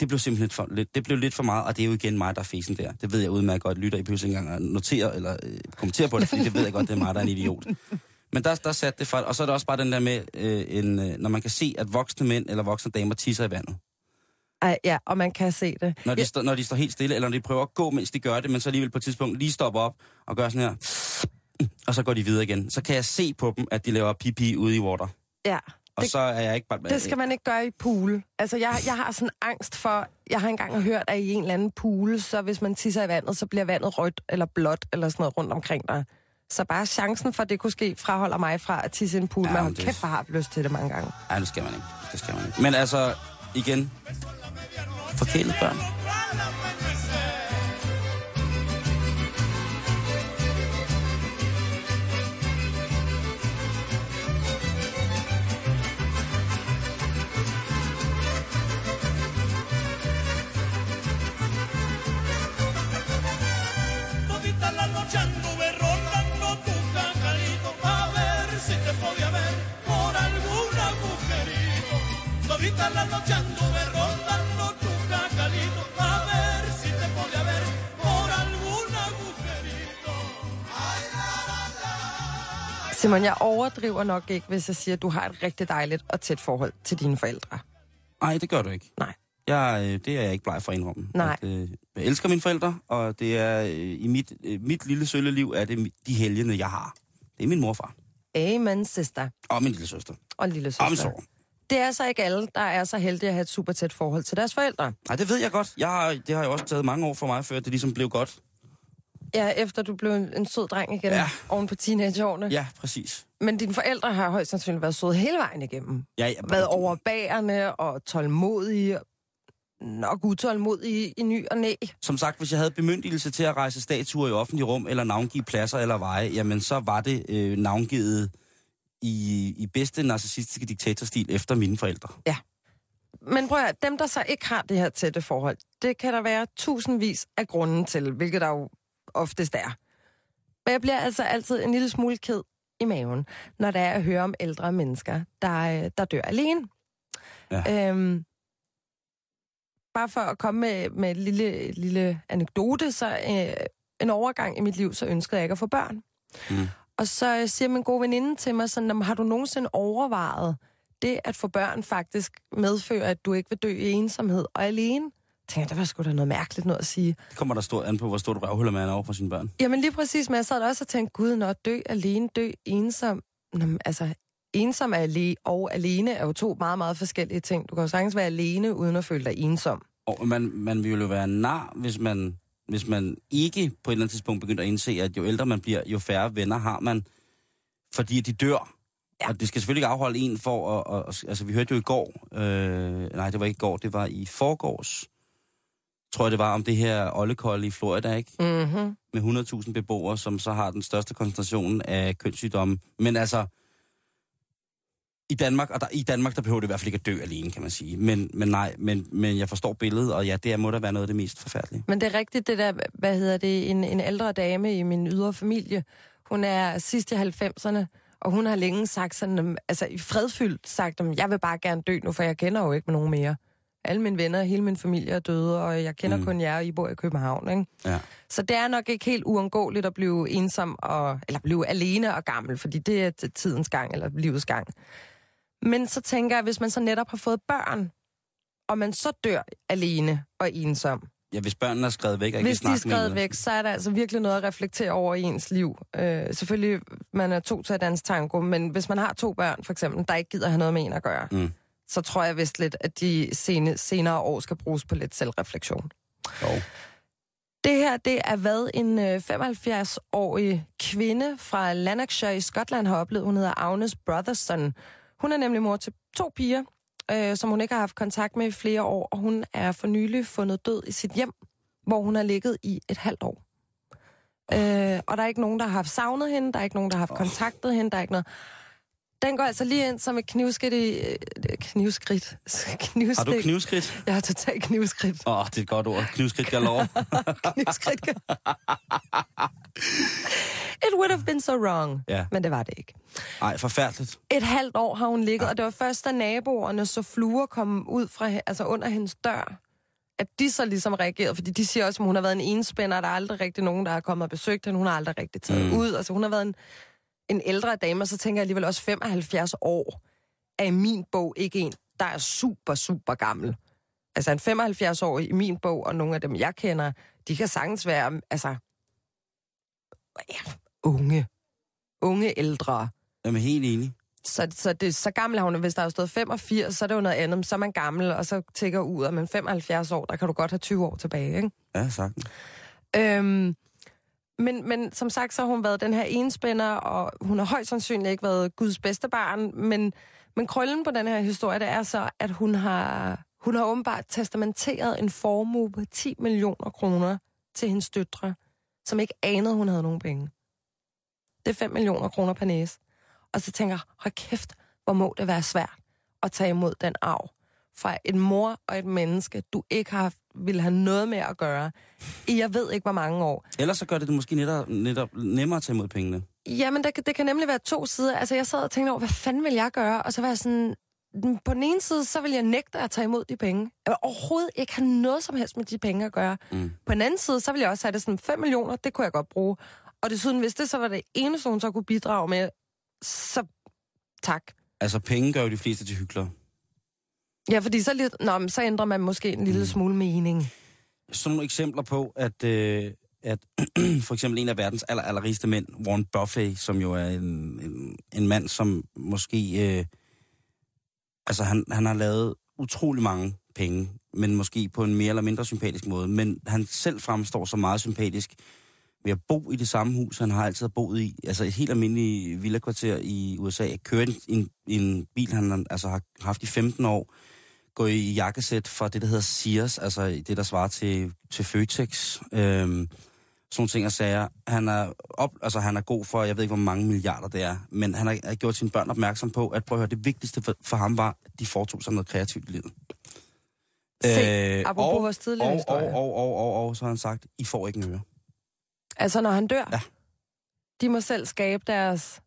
det blev simpelthen for, lidt, det blev lidt for meget, og det er jo igen mig, der er fesen der. Det ved jeg udmærket godt, lytter I pludselig engang og noterer eller øh, kommenterer på det, fordi det ved jeg godt, det er mig, der er en idiot. Men der, der satte det for, og så er det også bare den der med, øh, en, øh, når man kan se, at voksne mænd eller voksne damer tisser i vandet. Ej, ja, og man kan se det. Når de, stå, når de står helt stille, eller når de prøver at gå, mens de gør det, men så alligevel på et tidspunkt lige stopper op og gør sådan her, og så går de videre igen. Så kan jeg se på dem, at de laver pipi ude i water. Ja. Og Det- så er jeg ikke bare... Det skal man ikke gøre i pool. Altså, jeg, jeg har sådan angst for... Jeg har engang hørt, at i en eller anden pool, så hvis man tisser i vandet, så bliver vandet rødt eller blåt eller sådan noget rundt omkring dig. Så bare chancen for, at det kunne ske, fraholder mig fra at tisse i en pool. Ja, Ja, men hold kæft, hvor har lyst til det mange gange. Nej, det skal man ikke. Det skal man ikke. Men altså, igen... Todita la noche, ando berro, no tu cajalito, a ver si te podía ver por alguna mujer. Todita la noche. Simon, jeg overdriver nok ikke, hvis jeg siger, at du har et rigtig dejligt og tæt forhold til dine forældre. Nej, det gør du ikke. Nej. Jeg, øh, det er jeg ikke bleg for at indrømme. Nej. At, øh, jeg elsker mine forældre, og det er øh, i mit, øh, mit lille sølle liv, er det de helgene, jeg har. Det er min morfar. Amen, sister. Og min lille søster. Og lille søster. Omsorg. Det er så ikke alle, der er så heldige at have et super tæt forhold til deres forældre. Nej, det ved jeg godt. Jeg har, det har jo også taget mange år for mig, før det ligesom blev godt. Ja, efter du blev en, en sød dreng igen Ja. oven på teenageårene. Ja, præcis. Men dine forældre har højst sandsynligt været søde hele vejen igennem. Ja, ja, Været overbærende og tålmodige. Nok utålmodige i ny og næ. Som sagt, hvis jeg havde bemyndigelse til at rejse statuer i offentlig rum, eller navngive pladser eller veje, jamen så var det øh, navngivet i, i bedste narcissistiske diktatorstil efter mine forældre. Men prøv at høre, dem der så ikke har det her tætte forhold, det kan der være tusindvis af grunde til, hvilket der jo oftest er. Men jeg bliver altså altid en lille smule ked i maven, når der er at høre om ældre mennesker, der, øh, der dør alene. Ja. Øhm, bare for at komme med, med et lille, lille anekdote, så øh, en overgang i mit liv, så ønskede jeg ikke at få børn. Mm. Og så øh, siger min gode veninde til mig sådan, "Jamen, har du nogensinde overvejet det at få børn faktisk medfører, at du ikke vil dø i ensomhed og alene? Tænker, det var sgu da noget mærkeligt noget at sige. Det kommer der stort an på, hvor stort røvhuller man er over for sine børn. Jamen lige præcis, men jeg sad også og tænkte, gud, når dø alene, dø ensom. Nå, altså, ensom er ale- og alene er jo to meget, meget forskellige ting. Du kan jo sagtens være alene, uden at føle dig ensom. Og man, man vil jo være nar, hvis man, hvis man ikke på et eller andet tidspunkt begynder at indse, at jo ældre man bliver, jo færre venner har man, fordi de dør. Ja. Og det skal selvfølgelig ikke afholde en for at... at altså, vi hørte jo i går... Øh, nej, det var ikke i går, det var i forgårs. Tror jeg, det var om det her oldekold i Florida, ikke? Mm-hmm. Med 100.000 beboere, som så har den største koncentration af kønssygdomme. Men altså... I Danmark, og der, i Danmark, der behøver det i hvert fald ikke at dø alene, kan man sige. Men, men nej, men, men jeg forstår billedet, og ja, det er- må da være noget af det mest forfærdelige. Men det er rigtigt, det der, hvad hedder det, en, en ældre dame i min ydre familie, hun er sidst i 90'erne, og hun har længe sagt sådan, altså i fredfyldt sagt, jeg vil bare gerne dø nu, for jeg kender jo ikke nogen mere. Alle mine venner, hele min familie er døde, og jeg kender Mm. kun jer, og I bor i København, ikke? Ja. Så det er nok ikke helt uundgåeligt at blive ensom, og, eller blive alene og gammel, fordi det er tidens gang, eller livets gang. Men så tænker jeg, hvis man så netop har fået børn, og man så dør alene og ensom, Ja, hvis børnene er skrevet væk og ikke hvis de er skrevet væk, så er der altså virkelig noget at reflektere over i ens liv. Øh, selvfølgelig, man er to til at danse tango, men hvis man har to børn, for eksempel, der ikke gider have noget med en at gøre, Mm. Så tror jeg vist lidt, at de sene, senere år skal bruges på lidt selvreflektion. Jo. Det her, det er hvad en øh, 75-årig kvinde fra Lanarkshire i Skotland har oplevet. Hun hedder Agnes Brotherson. Hun er nemlig mor til to piger, øh, som hun ikke har haft kontakt med i flere år, og hun er for nylig fundet død i sit hjem, hvor hun har ligget i et halvt år. Øh, og der er ikke nogen, der har haft savnet hende, der er ikke nogen, der har haft kontaktet hende, der er ikke noget... Den går altså lige ind som et knivskridt i... Øh, knivskridt. knivstik. Har du knivskridt? Jeg har totalt knivskridt. Åh, oh, det er et godt ord. Knivskridt galore. knivskridt. It would have been so wrong. Ja. Men det var det ikke. Ej, forfærdeligt. Et halvt år har hun ligget, og det var først, da naboerne så fluer kom ud fra, altså under hendes dør, at de så ligesom reagerede, fordi de siger også, at hun har været en enspænder, der er aldrig rigtig nogen, der har kommet og besøgt hende, hun har aldrig rigtig taget mm. ud, altså hun har været en, en ældre dame, og så tænker jeg alligevel også 75 år er i min bog ikke en, der er super, super gammel. Altså en 75-årig i min bog, og nogle af dem, jeg kender, de kan sagtens være, altså, ja, unge. Unge ældre. Jamen, helt enig. Så, så, det, så gammel er hun, hvis der er stået 85, så er det jo noget andet. Så er man gammel, og så tækker ud, og men 75 år, der kan du godt have 20 år tilbage, ikke? Ja, sagtens. Øhm, men, men som sagt, så har hun været den her enspænder, og hun har højst sandsynligt ikke været Guds bedste barn, men, men krøllen på den her historie, det er så, at hun har, hun har åbenbart testamenteret en formue på 10 millioner kroner til hendes døtre, som ikke anede, hun havde nogen penge. Det er 5 millioner kroner per næse. Og så tænker jeg, hold kæft, hvor må det være svært at tage imod den arv fra en mor og et menneske, du ikke har vil have noget med at gøre i jeg ved ikke hvor mange år. Ellers så gør det det måske netop, netop nemmere at tage imod pengene. Jamen, det, det kan nemlig være to sider. Altså, jeg sad og tænkte over, hvad fanden vil jeg gøre? Og så var jeg sådan, "Mm, på den ene side, så vil jeg nægte at tage imod de penge. Jeg vil overhovedet ikke have noget som helst med de penge at gøre. Mm. På den anden side, så vil jeg også have det sådan, 5 millioner, det kunne jeg godt bruge. Og desuden, hvis det så var det eneste, hun så kunne bidrage med, så tak. Altså, penge gør jo de fleste til hyggelere. Ja, fordi så, lidt, nå, men så ændrer man måske en lille Mm. smule mening. Sådan nogle eksempler på, at, øh, at for eksempel en af verdens aller, allerrigeste mænd, Warren Buffett, som jo er en, en, en mand, som måske... Øh, altså, han, han har lavet utrolig mange penge, men måske på en mere eller mindre sympatisk måde. Men han selv fremstår så meget sympatisk ved at bo i det samme hus, han har altid boet i. Altså et helt almindeligt villakvarter i USA. Kører en, en, en bil, han altså, har haft i 15 år. Gå i jakkesæt fra det, der hedder Sears, altså det, der svarer til, til Føtex. Øhm, sådan ting og sager. Han er, op, altså, han er god for, jeg ved ikke, hvor mange milliarder det er, men han har, gjort sine børn opmærksom på, at prøv at høre, det vigtigste for, for ham var, at de foretog sig noget kreativt i livet. Se, apropos og, vores tidligere og, historie. og, og, og, og, og, så har han sagt, I får ikke en øre. Altså, når han dør, Ja. de må selv skabe deres...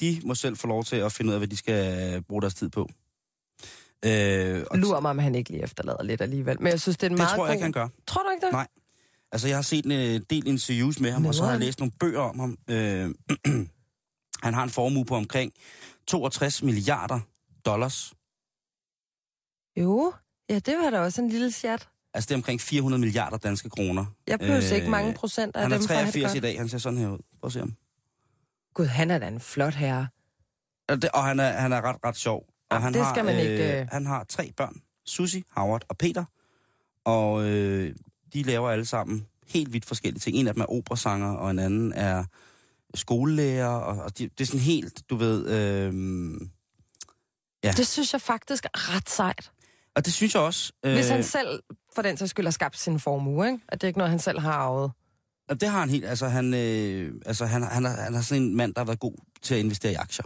De må selv få lov til at finde ud af, hvad de skal øh, bruge deres tid på. Øh, og Lurer mig, om han ikke lige efterlader lidt alligevel. Men jeg synes, det er en det meget tror jeg god... ikke, han gør. Tror du ikke det? Nej. Altså, jeg har set en øh, del interviews med ham, og så har jeg læst nogle bøger om ham. Øh, han har en formue på omkring 62 milliarder dollars. Jo, ja, det var da også en lille chat. Altså, det er omkring 400 milliarder danske kroner. Jeg behøver Øh, ikke mange procent af Han er dem, have det 83 i dag, han ser sådan her ud. Prøv at se ham. Gud, han er da en flot herre. Og, det, og han, er, han er ret, ret sjov. Og Jamen, han det har, skal man ikke, øh. Han har tre børn. Susie, Howard og Peter. Og øh, de laver alle sammen helt vidt forskellige ting. En af dem er operasanger, og en anden er skolelærer. Og, og de, det er sådan helt, du ved... Øh, Ja. Det synes jeg faktisk er ret sejt. og det synes jeg også... Øh, Hvis han selv, for den sags skyld, har skabt sin formue, ikke? At det er ikke noget, han selv har arvet. Og det har han helt... Altså, han, øh, altså, han, han, er, han er sådan en mand, der har været god til at investere i aktier.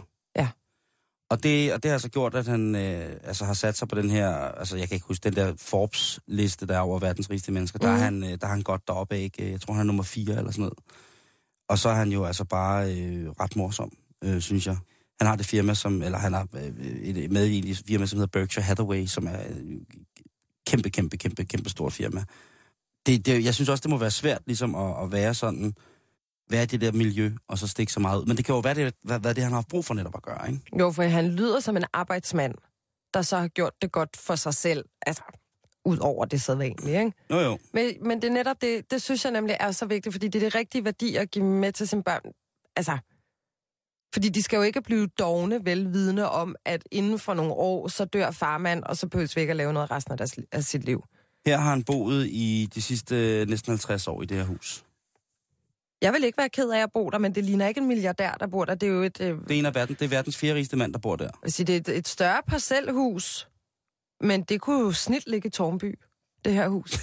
Og det, og det har altså gjort, at han øh, altså, har sat sig på den her... Altså, jeg kan ikke huske den der Forbes-liste, der er over verdens rigeste mennesker. Der, er Mhm. han, øh, der er han godt deroppe, ikke? Jeg tror, han er nummer 4 eller sådan noget. Og så er han jo altså bare øh, ret morsom, øh, synes jeg. Han har det firma, som... Eller han har øh, et med i et firma, som hedder Berkshire Hathaway, som er øh, kæmpe, kæmpe, kæmpe, kæmpe stort firma. Det, det, jeg synes også, det må være svært ligesom at, at være sådan være i det der miljø, og så stikke så meget ud. Men det kan jo være, det, hvad, hvad det han har haft brug for netop at gøre, ikke? Jo, for han lyder som en arbejdsmand, der så har gjort det godt for sig selv. Altså, ud over det sædvanlige, ikke? Jo, jo. Men, men det er netop det, det synes jeg nemlig er så vigtigt, fordi det er det rigtige værdi at give med til sine børn. Altså, fordi de skal jo ikke blive dogne velvidende om, at inden for nogle år, så dør farmand, og så behøves vi ikke at lave noget resten af, deres, af sit liv. Her har han boet i de sidste øh, næsten 50 år i det her hus. Jeg vil ikke være ked af at bo der, men det ligner ikke en milliardær, der bor der. Det er jo et, øh, Det er en af verden, det er verdens fjerde rigeste mand, der bor der. jeg sige, det er et, et større parcelhus, men det kunne jo snit ligge i Tornby, det her hus.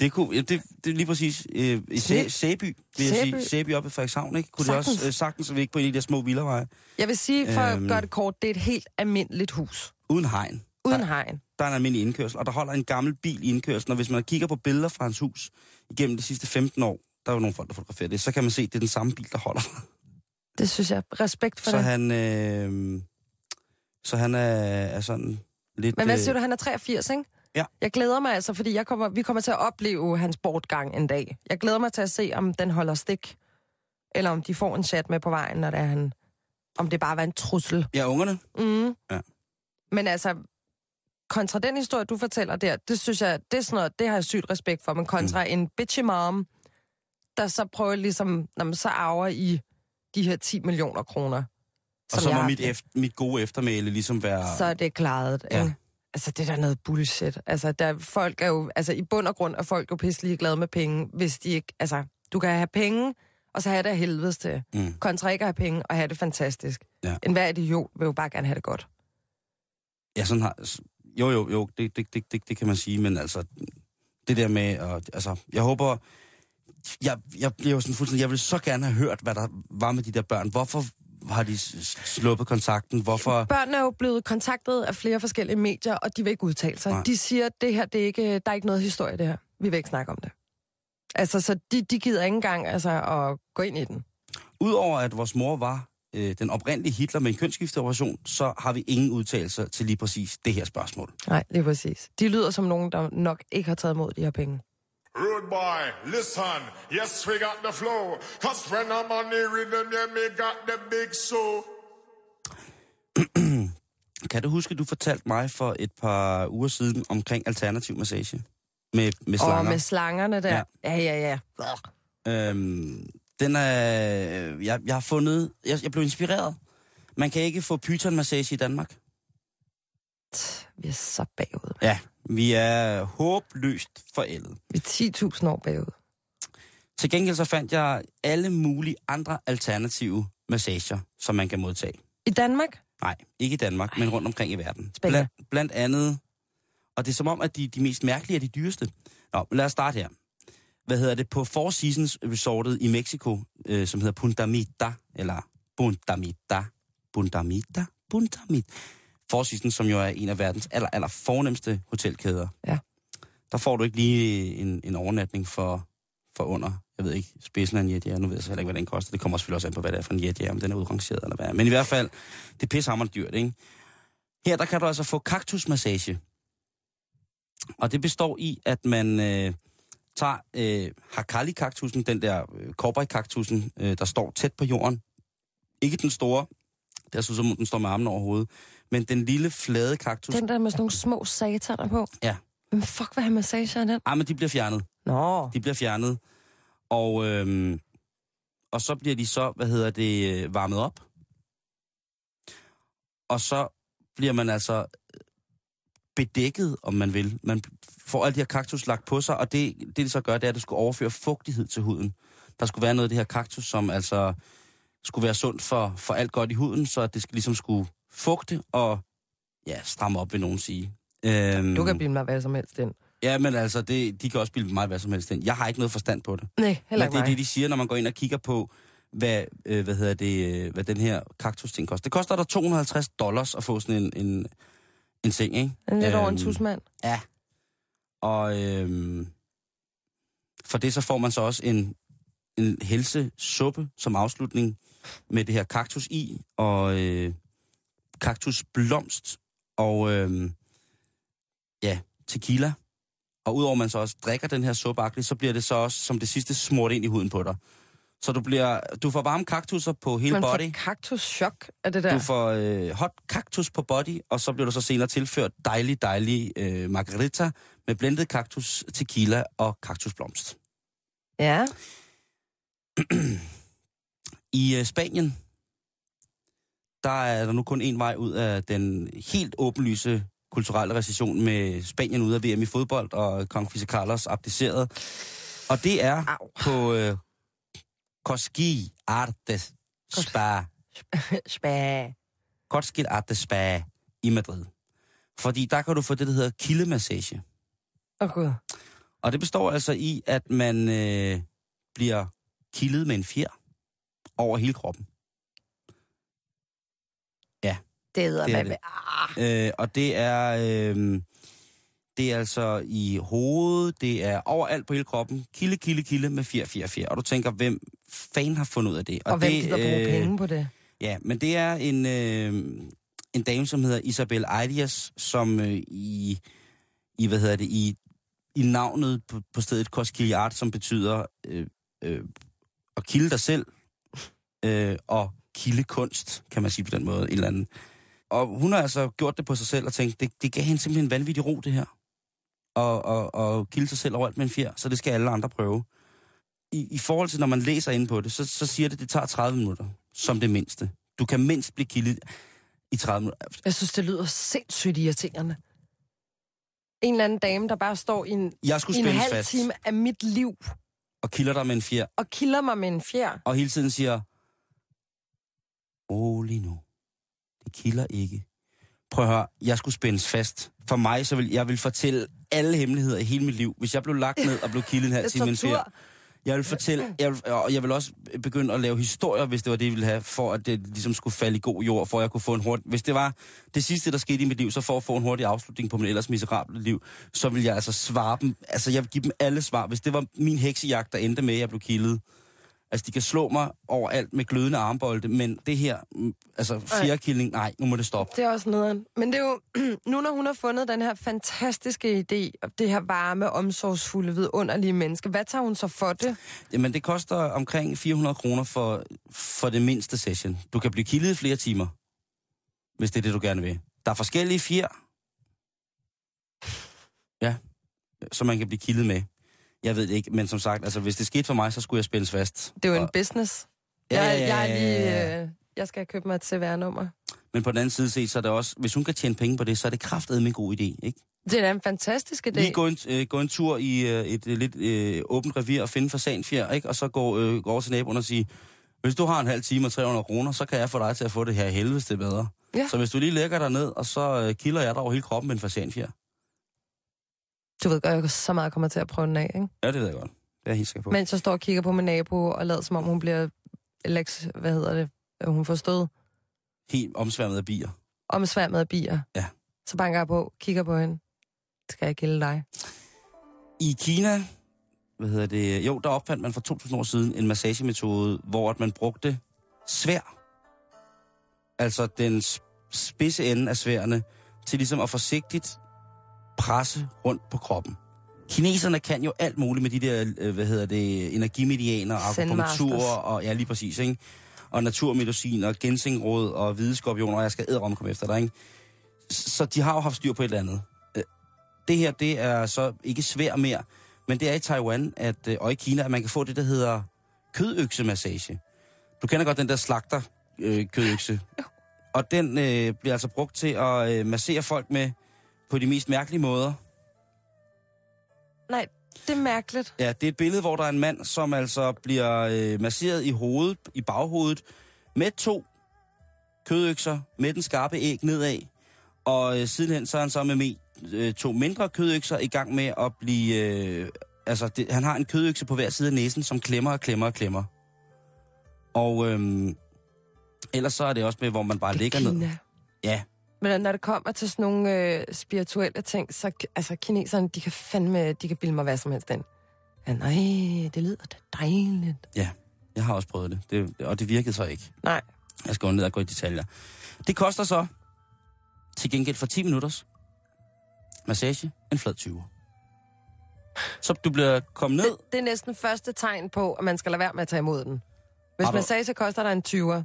Det, kunne, ja, det, det er lige præcis øh, i Sæ, Sæ- Sæby, vil jeg Sæby. sige. Sæby oppe i Frederikshavn, ikke? Kunne det Sagtens. også øh, sagtens, så vi ikke på en af de der små villaveje. Jeg vil sige, for at Øhm. gøre det kort, det er et helt almindeligt hus. Uden hegn. Uden Der- hegn. Der er en almindelig indkørsel, og der holder en gammel bil i indkørslen. Og hvis man kigger på billeder fra hans hus igennem de sidste 15 år, der er jo nogle folk, der fotograferer det, så kan man se, at det er den samme bil, der holder. Det synes jeg. Respekt for Så det. han, øh, så han er, er sådan lidt... Men hvad øh, siger du, han er 83, ikke? Ja. Jeg glæder mig altså, fordi jeg kommer, vi kommer til at opleve hans bortgang en dag. Jeg glæder mig til at se, om den holder stik, eller om de får en chat med på vejen, når det er han... Om det bare var en trussel. Ja, ungerne. Mm. Ja. Men altså, kontra den historie, du fortæller der, det synes jeg, det er sådan noget, det har jeg sygt respekt for, men kontra mm. en bitchy mom, der så prøver ligesom, når man så arver i de her 10 millioner kroner. Og så må mit, efter, mit gode eftermæle ligesom være... så er det klaret. Ja. Altså, det er da noget bullshit. Altså, der, folk er jo, altså, i bund og grund er folk jo pisselig glade med penge, hvis de ikke, altså, du kan have penge, og så have det af helvedes til. Mm. Kontra ikke have penge og have det fantastisk. Ja. En hver idiot vil jo bare gerne have det godt. Ja, sådan har... Jo, jo, jo, det, det, det, det, det kan man sige, men altså, det der med, at, altså, jeg håber, jeg, jeg bliver jo sådan fuldstændig, jeg vil så gerne have hørt, hvad der var med de der børn. Hvorfor har de sluppet kontakten? Hvorfor... Børnene er jo blevet kontaktet af flere forskellige medier, og de vil ikke udtale sig. Nej. De siger, at det her, det er ikke, der er ikke noget historie, det her. Vi vil ikke snakke om det. Altså, så de, de gider ikke engang altså, at gå ind i den. Udover at vores mor var øh, den oprindelige Hitler med en kønsskifteoperation, så har vi ingen udtalelser til lige præcis det her spørgsmål. Nej, lige præcis. De lyder som nogen, der nok ikke har taget imod de her penge. Rude boy, listen. Yes, we got the flow. Cause when I'm on the rhythm, yeah, me got the big soul. Kan du huske, du fortalte mig for et par uger siden omkring alternativ massage? Med, med slanger. Og med slangerne der. Ja. Ja, ja, ja. Øhm, den er... Jeg, jeg har fundet... Jeg, jeg blev inspireret. Man kan ikke få python-massage i Danmark. Vi er så bagud. Ja, vi er håbløst forældet. Vi er 10.000 år bagud. Til gengæld så fandt jeg alle mulige andre alternative massager, som man kan modtage. I Danmark? Nej, ikke i Danmark, men rundt omkring i verden. Spændende. Blandt, blandt andet, og det er som om, at de, de mest mærkelige er de dyreste. Nå, lad os starte her. Hvad hedder det? På Four Seasons Resortet i Mexico, øh, som hedder Punta Mita, eller Punta Mita, Punta Mita, Punta Mita. Four Seasons, som jo er en af verdens aller, aller fornemmeste hotelkæder. Ja. Der får du ikke lige en, en overnatning for, for under, jeg ved ikke, spidsen af en jetjager. Nu ved jeg så heller ikke, hvad den koster. Det kommer selvfølgelig også an på, hvad det er for en jetjager, om den er udrangeret eller hvad. Men i hvert fald, det er pissehammerende dyrt, ikke? Her der kan du altså få kaktusmassage. Og det består i, at man øh, tager øh, Hakali-kaktusen, den der øh, cowboy-kaktusen, øh, der står tæt på jorden. Ikke den store, der synes som om den står med armen over hovedet, men den lille flade kaktus. Den der med sådan nogle små sataner på. Ja. Men fuck, hvad har massage af den? Ah, men de bliver fjernet. Nå. De bliver fjernet. Og, øhm, og så bliver de så, hvad hedder det, øh, varmet op. Og så bliver man altså bedækket, om man vil. Man får alle de her kaktus lagt på sig, og det, det, det så gør, det er, at det skulle overføre fugtighed til huden. Der skulle være noget af det her kaktus, som altså skulle være sundt for, for alt godt i huden, så det ligesom skulle fugte og ja, stramme op, vil nogen sige. Øhm, Du kan bilde mig hvad som helst ind. Ja, men altså, det, de kan også bilde mig hvad som helst ind. Jeg har ikke noget forstand på det. Nej, heller Men ikke det er det, de siger, når man går ind og kigger på, hvad, øh, hvad, hedder det, øh, hvad den her kaktus-ting koster. Det koster der 250 dollars at få sådan en, en, en seng, ikke? En lidt over en Øhm, tusmand. Ja. Og øhm, for det så får man så også en, en helsesuppe som afslutning med det her kaktus i, og øh, kaktusblomst, og øh, ja, tequila. Og udover man så også drikker den her suppe, så bliver det så også som det sidste smurt ind i huden på dig. Så du, bliver, du får varme kaktusser på hele Man får body. kaktus-chok af det der. Du får øh, hot kaktus på body, og så bliver du så senere tilført dejlig, dejlig øh, margarita med blendet kaktus, tequila og kaktusblomst. Ja. I øh, Spanien, der er der nu kun en vej ud af den helt åbenlyse kulturelle recession med Spanien ud af VM i fodbold, og kong Fise Carlos abdiceret. Og det er Au. på øh, Cosqui Artes Spa. Spæ. Cosqui Artes Spa i Madrid. Fordi der kan du få det, der hedder kildemassage. Åh, oh, gud. Og det består altså i, at man øh, bliver kildet med en fjer over hele kroppen. Det hedder Det er det. det. Ah. Øh, og det er, øh, det er altså i hovedet, det er overalt på hele kroppen. Kilde, kilde, kilde med fjer, fjer, fjer. Og du tænker, hvem fanden har fundet ud af det? Og, og hvem det, gider bruge penge på det? Ja, men det er en, øh, en dame, som hedder Isabel Eidias, som øh, i, i, hvad hedder det, i, i navnet på, på stedet Koskiliart, som betyder øh, øh, at kilde dig selv, øh, og kilde kunst, kan man sige på den måde, en eller anden. Og hun har altså gjort det på sig selv og tænkt, det, det gav hende simpelthen en vanvittig ro, det her. Og, og, og kilde sig selv overalt med en fjer, så det skal alle andre prøve. I, I forhold til, når man læser ind på det, så, så siger det, det tager 30 minutter, som det mindste. Du kan mindst blive kildet i 30 minutter. Jeg synes, det lyder sindssygt irriterende. En eller anden dame, der bare står i en, Jeg skulle i en halv fast time af mit liv og kilder dig med en fjer, og kilder mig med en fjer. og hele tiden siger, rolig nu. Kilder ikke. Prøv at høre, jeg skulle spændes fast. For mig, så vil jeg vil fortælle alle hemmeligheder i hele mit liv. Hvis jeg blev lagt ned og blev kildet en halv time med en fjer, tortur. Jeg vil fortælle, jeg vil, og jeg vil også begynde at lave historier, hvis det var det, jeg ville have, for at det ligesom skulle falde i god jord, for at jeg kunne få en hurtig... Hvis det var det sidste, der skete i mit liv, så for at få en hurtig afslutning på mit ellers miserable liv, så vil jeg altså svare dem... Altså, jeg vil give dem alle svar. Hvis det var min heksejagt, der endte med, at jeg blev kildet. Altså, de kan slå mig overalt med glødende armbolde, men det her, mm, altså, fjerkilling, nej, nu må det stoppe. Det er også nederen. Men det er jo, nu når hun har fundet den her fantastiske idé, og det her varme, omsorgsfulde, vidunderlige menneske, hvad tager hun så for det? Jamen, det koster omkring 400 kroner for, for det mindste session. Du kan blive kildet i flere timer, hvis det er det, du gerne vil. Der er forskellige fjer. Ja, som man kan blive kildet med. Jeg ved det ikke, men som sagt, altså, hvis det skete for mig, så skulle jeg spændes fast. Det er jo en business. Ja, Jeg, jeg, er lige, øh, jeg skal købe mig et CVR-nummer. Men på den anden side set, så er det også, hvis hun kan tjene penge på det, så er det kraftedeme en god idé, ikke? Det er da en fantastisk idé. Lige gå en, øh, gå en tur i øh, et øh, lidt øh, åbent revir og finde fasanfjer, ikke? Og så gå, øh, gå over til naboen og sige, hvis du har en halv time og 300 kroner, så kan jeg få dig til at få det her helvede bedre. Ja. Så hvis du lige lægger dig ned, og så øh, kilder jeg dig over hele kroppen med en fasanfjer. Du ved godt, jeg så meget kommer til at prøve den af, ikke? Ja, det ved jeg godt. Det er jeg helt sikker på. Mens jeg står og kigger på min nabo og lader som om hun bliver... Lex, hvad hedder det? Hun får stød Helt omsværmet af bier. omsværmet af bier. Ja. Så banker jeg på, kigger på hende. Skal jeg gælde dig? I Kina, hvad hedder det, jo, der opfandt man for 2000 år siden en massagemetode, hvor at man brugte svær. Altså den sp- spidse ende af sværene, til ligesom at forsigtigt presse rundt på kroppen. Kineserne kan jo alt muligt med de der, øh, hvad hedder det, energimedianer, akupunktur og ja, lige præcis, ikke? Og naturmedicin og gensingråd og hvide skorpioner, og jeg skal æderom komme efter dig, ikke? Så de har jo haft styr på et eller andet. Øh, Det her, det er så ikke svært mere, men det er i Taiwan at, øh, og i Kina, at man kan få det, der hedder kødøksemassage. Du kender godt den der slagter øh, kødøkse. Og den øh, bliver altså brugt til at øh, massere folk med på de mest mærkelige måder. Nej, det er mærkeligt. Ja, det er et billede, hvor der er en mand, som altså bliver øh, masseret i hovedet, i baghovedet, med to kødøkser, med den skarpe æg nedad. Og øh, sidenhen så er han så med, øh, to mindre kødøkser i gang med at blive... Øh, altså, det, han har en kødøkse på hver side af næsen, som klemmer og klemmer og klemmer. Og øh, ellers så er det også med, hvor man bare ligger ned. Kina. Ja, Men når det kommer til sådan nogle øh, spirituelle ting, så altså, kineserne, de kan fandme, de kan bilde mig hvad som helst ind. Ja, nej, det lyder da dejligt. ja. Jeg har også prøvet det, det og det virkede så ikke. Nej, Jeg skal ned og gå i detaljer. Det koster så til gengæld for 10 minutters massage en flad 20. Så du bliver kommet ned. det, det er næsten første tegn på, at man skal lade være med at tage imod den. Hvis du- massage koster dig en 20'er,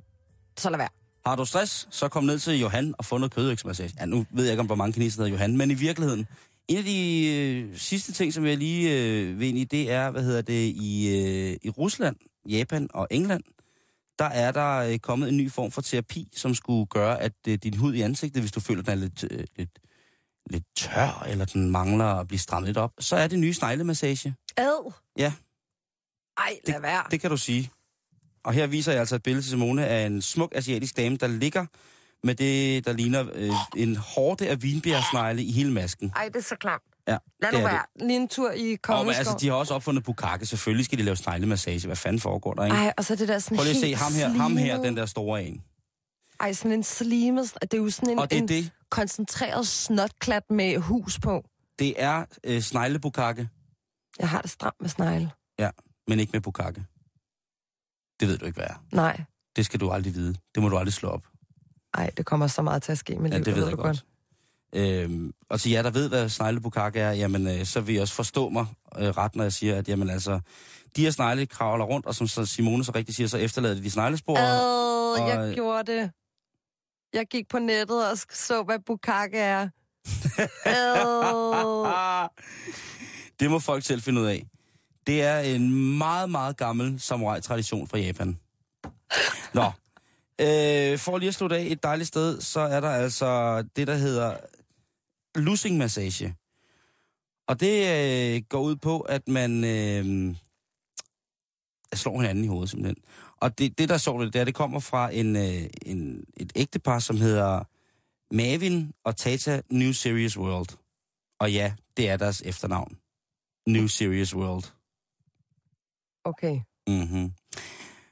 så lad være. Har du stress, så kom ned til Johan og få noget kødøksmassage. Ja, nu ved jeg ikke, om hvor mange kinesere hedder Johan, men i virkeligheden, en af de øh, sidste ting, som jeg lige øh, vil ind i, det er, hvad hedder det, i, øh, i Rusland, Japan og England, der er der øh, kommet en ny form for terapi, som skulle gøre, at øh, din hud i ansigtet, hvis du føler, den er lidt, øh, lidt, lidt tør, eller den mangler at blive strammet lidt op, så er det nye sneglemassage. Ad. Ja. Ej, lad være. Det kan du sige. Og her viser jeg altså et billede til Simone af en smuk asiatisk dame, der ligger med det, der ligner øh, en hårde af vinbjergsnegle i hele masken. Ej, det er så klamt. Ja, Lad det nu er være. Lige en tur i Kongeskov. altså, de har også opfundet bukkake. Selvfølgelig skal de lave sneglemassage. Hvad fanden foregår der, ikke? Ej, og så det der sådan Prøv lige at se helt ham her, ham her, slimet- den der store en. Ej, sådan en slimet... Det er jo sådan en, Og det er en det, koncentreret snotklat med hus på. det er øh, sneglebukkake, Jeg har det stramt med snegle. men ikke med bukkake. Det ved du ikke, hvad er. Nej. Det skal du aldrig vide. Det må du aldrig slå op. Ej, det kommer så meget til at ske i mit Ja, liv. det ved ved jeg du godt. Øhm, og til jer, der ved, hvad sneglebukake er, jamen, øh, så vil I også forstå mig øh, ret, når jeg siger, at jamen, altså, de her snegle kravler rundt, og som Simone så rigtig siger, så efterlader de de sneglespor. Ad, og- jeg gjorde det. Jeg gik på nettet og så, hvad bukkake er. Ad. det må folk selv finde ud af. Det er en meget, meget gammel samurai-tradition fra Japan. Nå, øh, for lige at slutte af et dejligt sted, så er der altså det, der hedder losing massage. Og det øh, går ud på, at man øh, slår hinanden i hovedet simpelthen. Og det, det der så det, det er, det kommer fra en, øh, en, et ægtepar, som hedder Mavin og Tata New Serious World. Og ja, det er deres efternavn. New Serious World. Okay. Mm-hmm.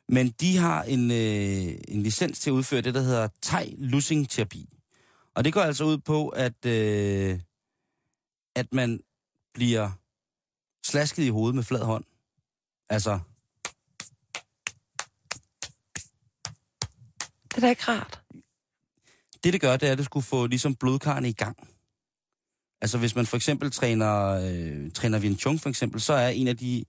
Men de har en, øh, en licens til at udføre det, der hedder thai losing terapi. Og det går altså ud på, at, øh, at man bliver slasket i hovedet med flad hånd. Altså, Det er da ikke rart. det det gør, det er, at det skulle få ligesom blodkarrene i gang. Altså hvis man for eksempel træner, øh, træner Wing Chun for eksempel, så er en af de,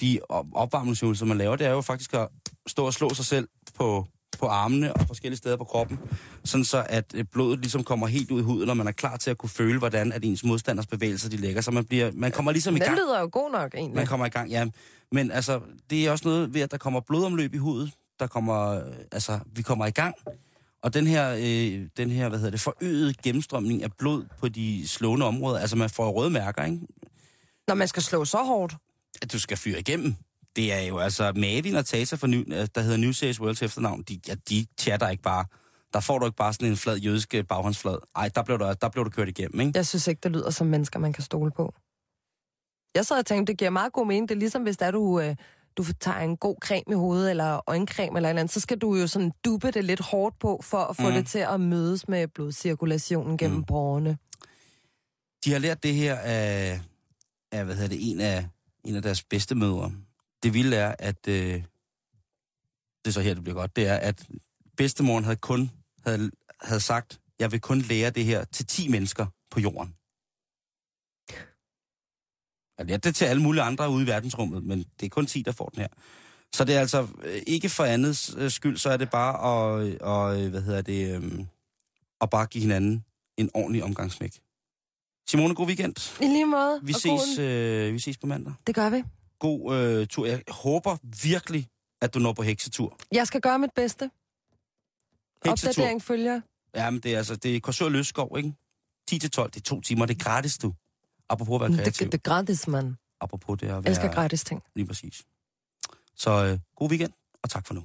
de op- opvarmningsøvelser, man laver, det er jo faktisk at stå og slå sig selv på, på armene og forskellige steder på kroppen, sådan så at øh, blodet ligesom kommer helt ud i huden, og man er klar til at kunne føle, hvordan at ens modstanders bevægelser de lægger. Så man, bliver, man kommer ligesom i Den gang. lyder jo god nok, egentlig. Man kommer i gang, ja. Men altså, det er også noget ved, at der kommer blodomløb i huden. Der kommer, øh, altså, vi kommer i gang. Og den her, øh, den her, hvad hedder det, forøgede gennemstrømning af blod på de slående områder, altså man får røde mærker, ikke? Når man skal slå så hårdt. At du skal fyre igennem. Det er jo altså Mavin og Tata, for ny, øh, der hedder New Series World til efternavn, de, ja, de chatter ikke bare. Der får du ikke bare sådan en flad jødisk øh, baghåndsflad. Ej, der blev du, der blev du kørt igennem, ikke? Jeg synes ikke, det lyder som mennesker, man kan stole på. Jeg sad og tænkte, det giver meget god mening. Det er ligesom, hvis der du, øh, du tager en god creme i hovedet, eller øjencreme eller et eller andet, så skal du jo sådan duppe det lidt hårdt på, for at få Mm. det til at mødes med blodcirkulationen gennem mm. porerne. De har lært det her af, af hvad hedder det, en af, en af deres bedste mødre. Det vilde er, at øh, det er så her, det bliver godt, det er, at bedstemoren havde kun havde, havde sagt, jeg vil kun lære det her til 10 mennesker på jorden. Ja, det til alle mulige andre ude i verdensrummet, men det er kun 10, der får den her. Så det er altså øh, ikke for andets øh, skyld, så er det bare at, og, hvad hedder det, øh, at bare give hinanden en ordentlig omgangsmæk. Simone, god weekend. I lige måde. Vi, ses, øh, vi ses på mandag. Det gør vi. God øh, tur. Jeg håber virkelig, at du når på heksetur. Jeg skal gøre mit bedste. Heksetur. Opdatering følger. Ja, men det er altså, det er Korsør Løsskov, ikke? 10 til 12, det er to timer, det er gratis, du. Apropos at være kreativ. Det, det er gratis, mand. Apropos det at Jeg være... elsker gratis ting. Lige præcis. Så øh, god weekend, og tak for nu.